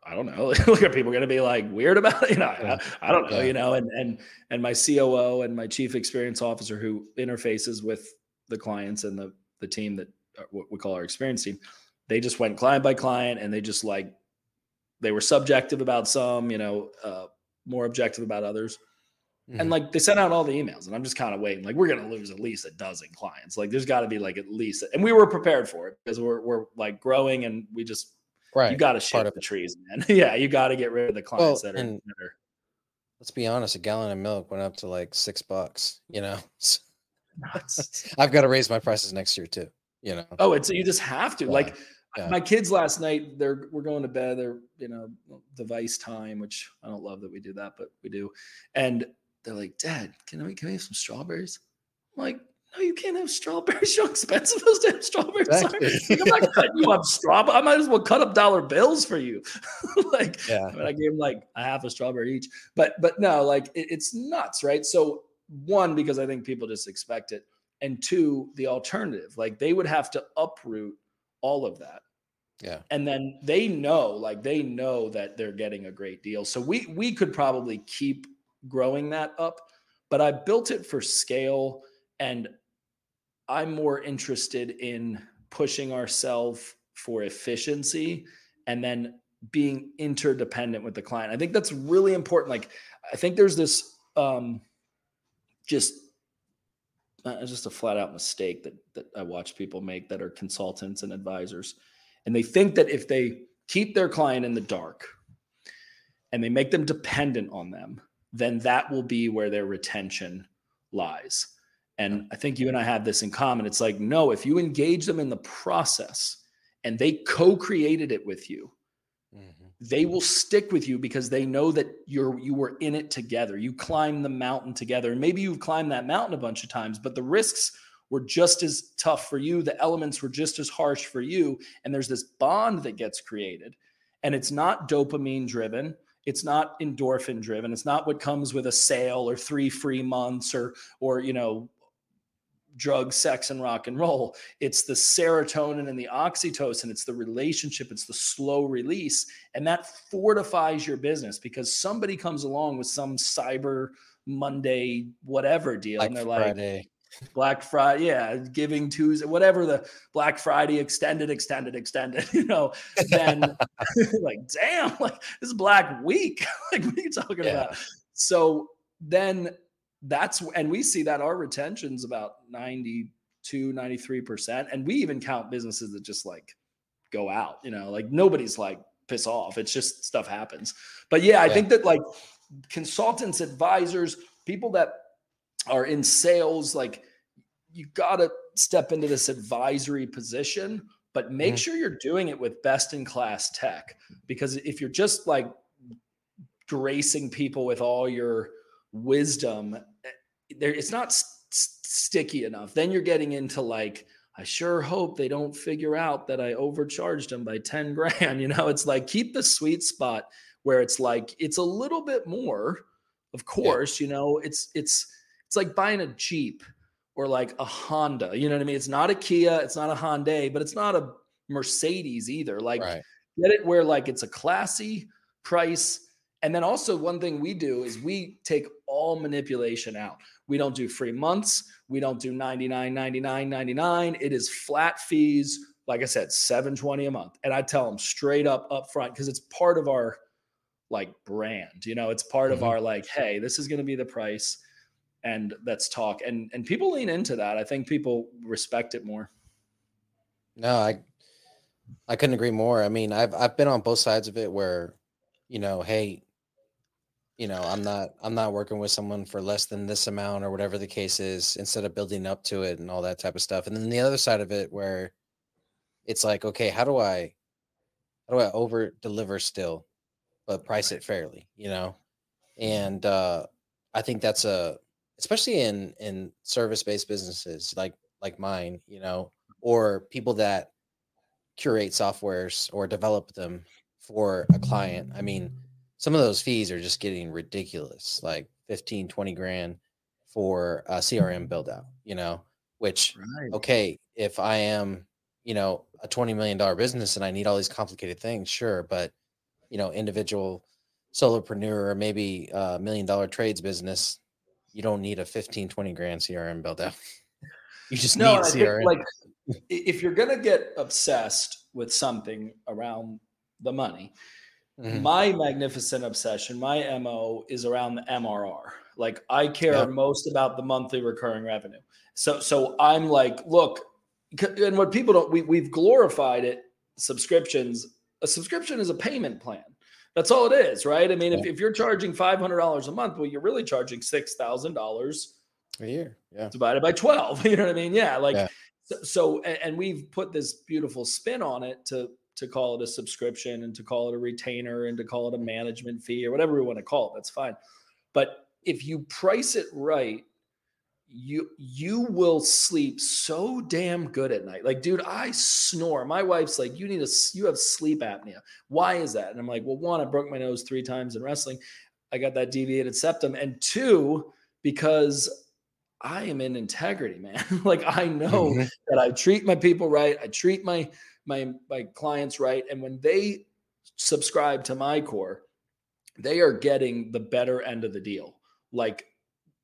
I don't know. Look, are people going to be like weird about it? You know, I, I don't know. You know, and and and my COO and my chief experience officer who interfaces with the clients and the the team that uh, what we call our experience team, they just went client by client and they just like they were subjective about some, you know, uh, more objective about others. Mm-hmm. And like they sent out all the emails, and I'm just kind of waiting. Like we're gonna lose at least a dozen clients. Like there's got to be like at least, and we were prepared for it because we're we're like growing, and we just Right. You got to shift the trees, man. yeah, you got to get rid of the clients well, that, are, that are. Let's be honest. A gallon of milk went up to like six bucks. You know, I've got to raise my prices next year too. You know. Oh, it's you just have to. Yeah. Like yeah. my kids last night, they're we're going to bed. They're you know device time, which I don't love that we do that, but we do. And they're like, Dad, can we can we have some strawberries? I'm like, no, you can't have strawberries. How expensive those damn strawberries exactly. are. I'm not cutting you up strawberry. I might as well cut up dollar bills for you. like, yeah. I, mean, I gave them like a half a strawberry each. But but no, like it, it's nuts, right? So one, because I think people just expect it, and two, the alternative, like they would have to uproot all of that. Yeah. And then they know, like they know that they're getting a great deal. So we we could probably keep growing that up, but I built it for scale and I'm more interested in pushing ourselves for efficiency and then being interdependent with the client. I think that's really important. Like, I think there's this um, just uh, just a flat out mistake that that I watch people make that are consultants and advisors, and they think that if they keep their client in the dark and they make them dependent on them, then that will be where their retention lies. And I think you and I have this in common. It's like, no, if you engage them in the process and they co created it with you, mm-hmm. they will stick with you because they know that you're you were in it together. You climbed the mountain together. And maybe you've climbed that mountain a bunch of times, but the risks were just as tough for you. The elements were just as harsh for you. And there's this bond that gets created. And it's not dopamine driven it's not endorphin driven it's not what comes with a sale or three free months or or you know drug, sex, and rock and roll. It's the serotonin and the oxytocin. It's the relationship. It's the slow release. And that fortifies your business because somebody comes along with some cyber Monday, whatever deal. Black and they're Friday. like, Black Friday, yeah, Giving Tuesday, whatever the Black Friday extended, extended, extended, you know, then like, damn, like this is Black Week. like, what are you talking Yeah. about? So then that's, and we see that our retention's about 92, 93%. And we even count businesses that just like go out, you know, like nobody's like piss off. It's just stuff happens. But yeah, I Yeah. think that like consultants, advisors, people that are in sales, like you got to step into this advisory position, but make Mhm. sure you're doing it with best in class tech. Because if you're just like gracing people with all your wisdom, there it's not s- s- sticky enough. Then you're getting into like, I sure hope they don't figure out that I overcharged them by 10 grand. You know, it's like keep the sweet spot where it's like it's a little bit more, of course, you know, it's it's it's like buying a Jeep or like a Honda. You know what I mean? It's not a Kia, it's not a Hyundai, but it's not a Mercedes either. Like Right. get it where like it's a classy price. And then also one thing we do is we take all manipulation out. We don't do free months. We don't do 99, 99, 99. It is flat fees. Like I said, 720 a month. And I tell them straight up up front because it's part of our like brand. You know, it's part of Mhm. our like, hey, this is going to be the price and let's talk. And and people lean into that. I think people respect it more. No, I I couldn't agree more. I mean, I've I've been on both sides of it where, you know, hey, you know, I'm not I'm not working with someone for less than this amount or whatever the case is, instead of building up to it and all that type of stuff. And then the other side of it where it's like, okay, how do I how do I over deliver still, but price it fairly, you know? And uh I think that's a especially in in service-based businesses like like mine, you know, or people that curate softwares or develop them for a client. I mean, some of those fees are just getting ridiculous, like 15, 20 grand for a CRM mm. build out, you know, which Right. okay, if I am, you know, a 20 million dollar business and I need all these complicated things, sure, but you know, individual solopreneur or maybe a million dollar trades business, you don't need a 15, 20 grand CRM build out. you just No, need I CRM. like if you're gonna get obsessed with something around the money, Mhm. my magnificent obsession, my MO is around the MRR. Like I care Yep. most about the monthly recurring revenue. So so I'm like, look, and what people don't we we've glorified it subscriptions. A subscription is a payment plan. That's all it is, right? I mean, if, Yeah. if you're charging $500 a month, well, you're really charging $6,000 a year. Yeah. divided by 12 you know what i mean yeah like Yeah. so, so and we've put this beautiful spin on it to to call it a subscription and to call it a retainer and to call it a management fee or whatever we want to call it that's fine. But if you price it right you you will sleep so damn good at night. Like dude i snore. My wife's like you need a you have sleep apnea. Why is that? And i'm like well one i broke my nose three times in wrestling. I got that deviated septum. And two because I am in integrity, man. like I know Mhm. that I treat my people right. I treat my my my clients right, and when they subscribe to MyCore, they are getting the better end of the deal. Like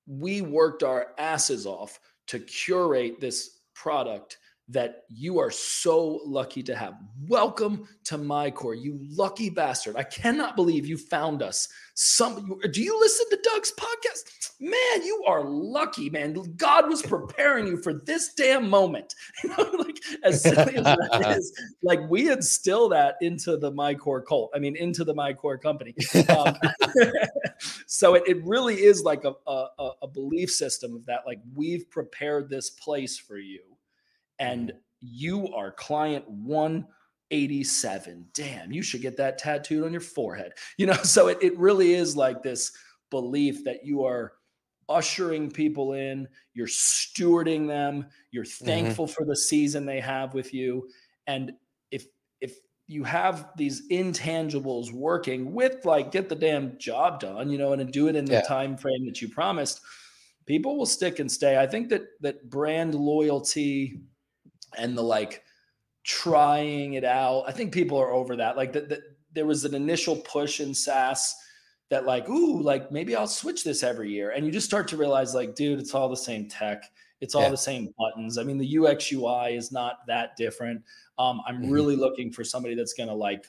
we worked our asses off to curate this product that you are so lucky to have. Welcome to MyCore, you lucky bastard. I cannot believe you found us. Some do you listen to Doug's podcast? Man, you are lucky, man. God was preparing you for this damn moment. You know, like as silly as that is, like we instill that into the MyCore cult. I mean, into the MyCore company. Um, so it, it really is like a, a a- a belief system of that. Like we've prepared this place for you, and mm-hmm. you are client 187. Damn, you should get that tattooed on your forehead. You know, so it, it really is like this belief that you are ushering people in, you're stewarding them, you're mm-hmm. thankful for the season they have with you. And if if you have these intangibles working with like get the damn job done, you know, and do it in the Yeah. time frame that you promised, people will stick and stay. I think that that brand loyalty and the like trying it out. I think people are over that. Like that, there was an initial push in SaaS that like, ooh, like maybe I'll switch this every year. And you just start to realize, like, dude, it's all the same tech. It's all yeah. the same buttons. I mean, the UX UI is not that different. Um, I'm mm-hmm. really looking for somebody that's gonna like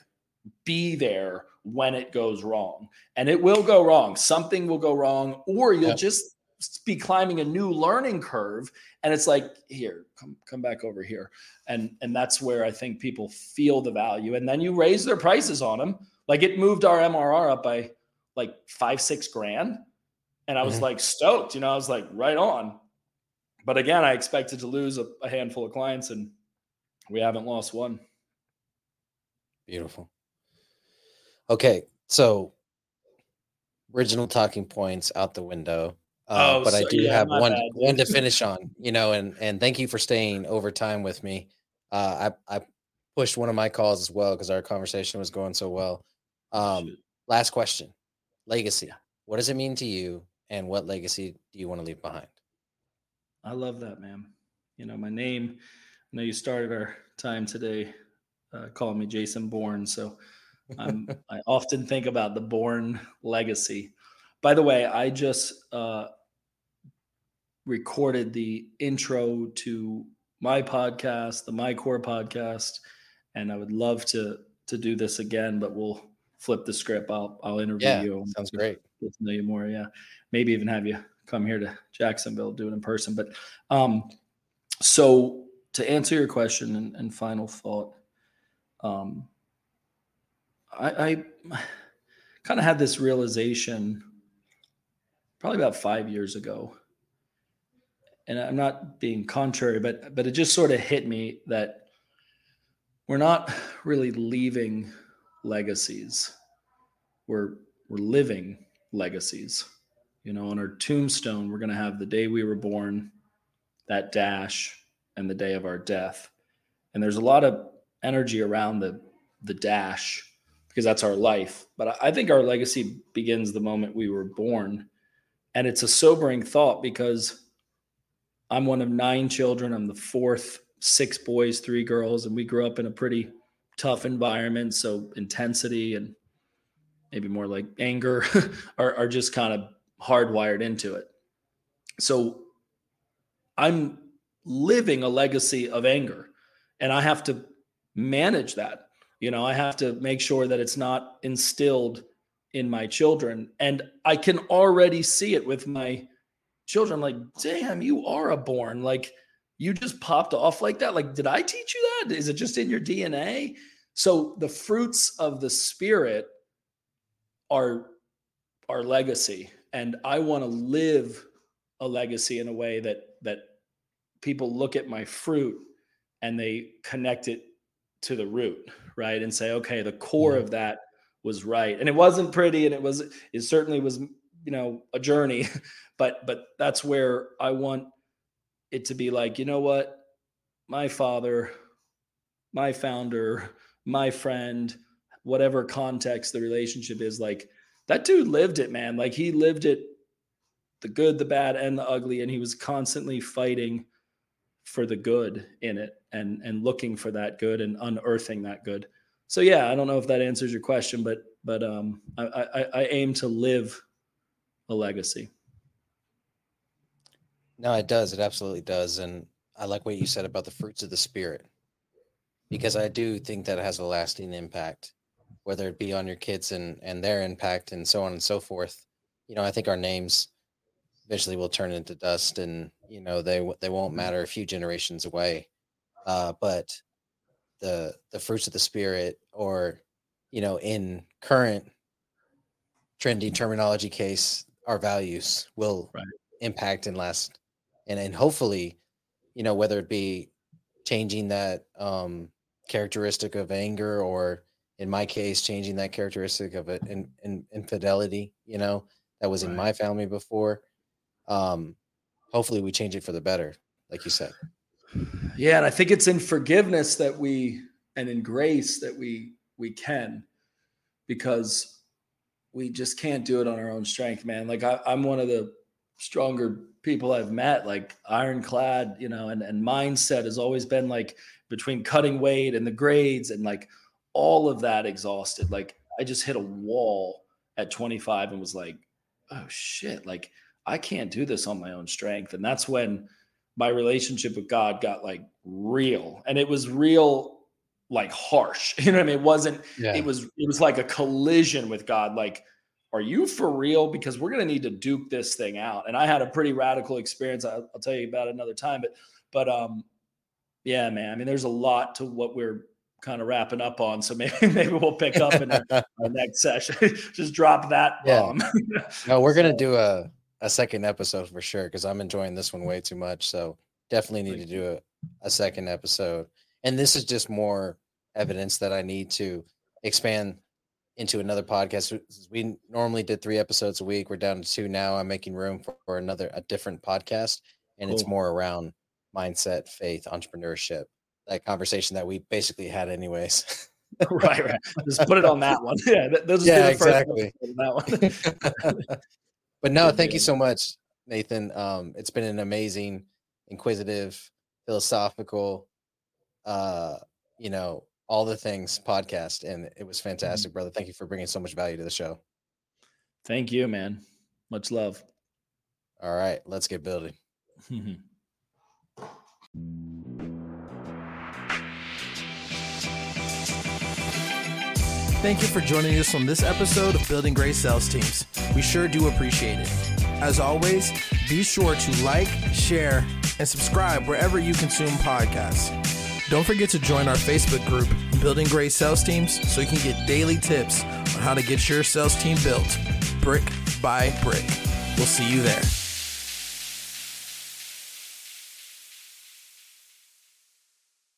be there when it goes wrong. And it will go wrong. Something will go wrong, or you'll yeah. just be climbing a new learning curve and it's like here come come back over here. And and that's where i think people feel the value. And then you raise their prices on them like it moved our mrr up by like five six grand. And i was mm-hmm. like stoked you know i was like right on. But again i expected to lose a, a handful of clients and we haven't lost one. Beautiful. Okay so original talking points out the window uh, oh, but so, I do yeah, have one bad. one to finish on, you know, and and thank you for staying over time with me. Uh, I I pushed one of my calls as well because our conversation was going so well. Um, last question: legacy. What does it mean to you, and what legacy do you want to leave behind? I love that, man. You know, my name. I know you started our time today uh, calling me Jason Bourne, so I'm, I often think about the Bourne legacy. By the way, I just uh, recorded the intro to my podcast, the MyCore podcast, and I would love to to do this again, but we'll flip the script. I'll I'll interview yeah, you. Sounds great. Get to know you more. Yeah, maybe even have you come here to Jacksonville, do it in person. But um, so to answer your question and, and final thought, um, I, I kind of had this realization probably about five years ago and I'm not being contrary, but but it just sort of hit me that we're not really leaving legacies. We're we're living legacies. You know, on our tombstone, we're going to have the day we were born, that dash, and the day of our death. And there's a lot of energy around the the dash because that's our life. But I think our legacy begins the moment we were born. And it's a sobering thought because I'm one of nine children. I'm the fourth, six boys, three girls, and we grew up in a pretty tough environment. So intensity and maybe more like anger are, are just kind of hardwired into it. So I'm living a legacy of anger and I have to manage that. You know, I have to make sure that it's not instilled in my children. And I can already see it with my children. I'm like, damn, you are a Bourne. Like, you just popped off like that. Like, did I teach you that? Is it just in your DNA? So the fruits of the spirit are our legacy. And I want to live a legacy in a way that that people look at my fruit and they connect it to the root, right? And say, okay, the core of that was right. And it wasn't pretty and it was it certainly was you know a journey but but that's where i want it to be like you know what? My father my founder my friend whatever context the relationship is like that dude lived it man. Like he lived it the good the bad and the ugly and he was constantly fighting for the good in it and and looking for that good and unearthing that good. So yeah i don't know if that answers your question but but um i i, I aim to live a legacy. No, it does. It absolutely does. And I like what you said about the fruits of the spirit because I do think that has a lasting impact, whether it be on your kids and, and their impact and so on and so forth. You know, I think our names eventually will turn into dust and, you know, they, they won't matter a few generations away. Uh, but the, the fruits of the spirit or, you know, in current trendy terminology case, our values will right. impact and last and and hopefully you know whether it be changing that um characteristic of anger or in my case changing that characteristic of it in, in infidelity you know that was right. in my family before um hopefully we change it for the better like you said yeah and i think it's in forgiveness that we and in grace that we we can because we just can't do it on our own strength, man. Like I, am one of the stronger people I've met, like ironclad, you know, and, and mindset has always been like between cutting weight and the grades and like all of that exhausted. Like I just hit a wall at 25 and was like, oh shit, like I can't do this on my own strength. And that's when my relationship with God got like real. And it was real like harsh. You know what I mean? It wasn't, yeah. it was, it was like a collision with God. Like, are you for real? Because we're going to need to duke this thing out. And I had a pretty radical experience. I'll, I'll tell you about another time, but, but, um, yeah, man. I mean, there's a lot to what we're kind of wrapping up on. So maybe maybe we'll pick up in the next session. Just drop that bomb. Yeah. no, we're gonna do a a second episode for sure because I'm enjoying this one way too much. So definitely need to do a, a second episode. And this is just more evidence that I need to expand into another podcast. We normally did three episodes a week. We're down to two now. I'm making room for, another a different podcast, and cool. it's more around mindset, faith, entrepreneurship, that conversation that we basically had anyways. right, right. Just put it on that one. Yeah, those yeah, exactly. that one. but no, thank you so much, Nathan. Um, it's been an amazing, inquisitive, philosophical, uh, you know, all the things podcast, and it was mm-hmm. fantastic, mm-hmm. brother. Thank you for bringing so much value to the show. Thank you, man. Much love. All right, let's get building. Thank you for joining us on this episode of Building Great Sales Teams. We sure do appreciate it. As always, be sure to like, share, and subscribe wherever you consume podcasts. Don't forget to join our Facebook group, Building Great Sales Teams, so you can get daily tips on how to get your sales team built brick by brick. We'll see you there.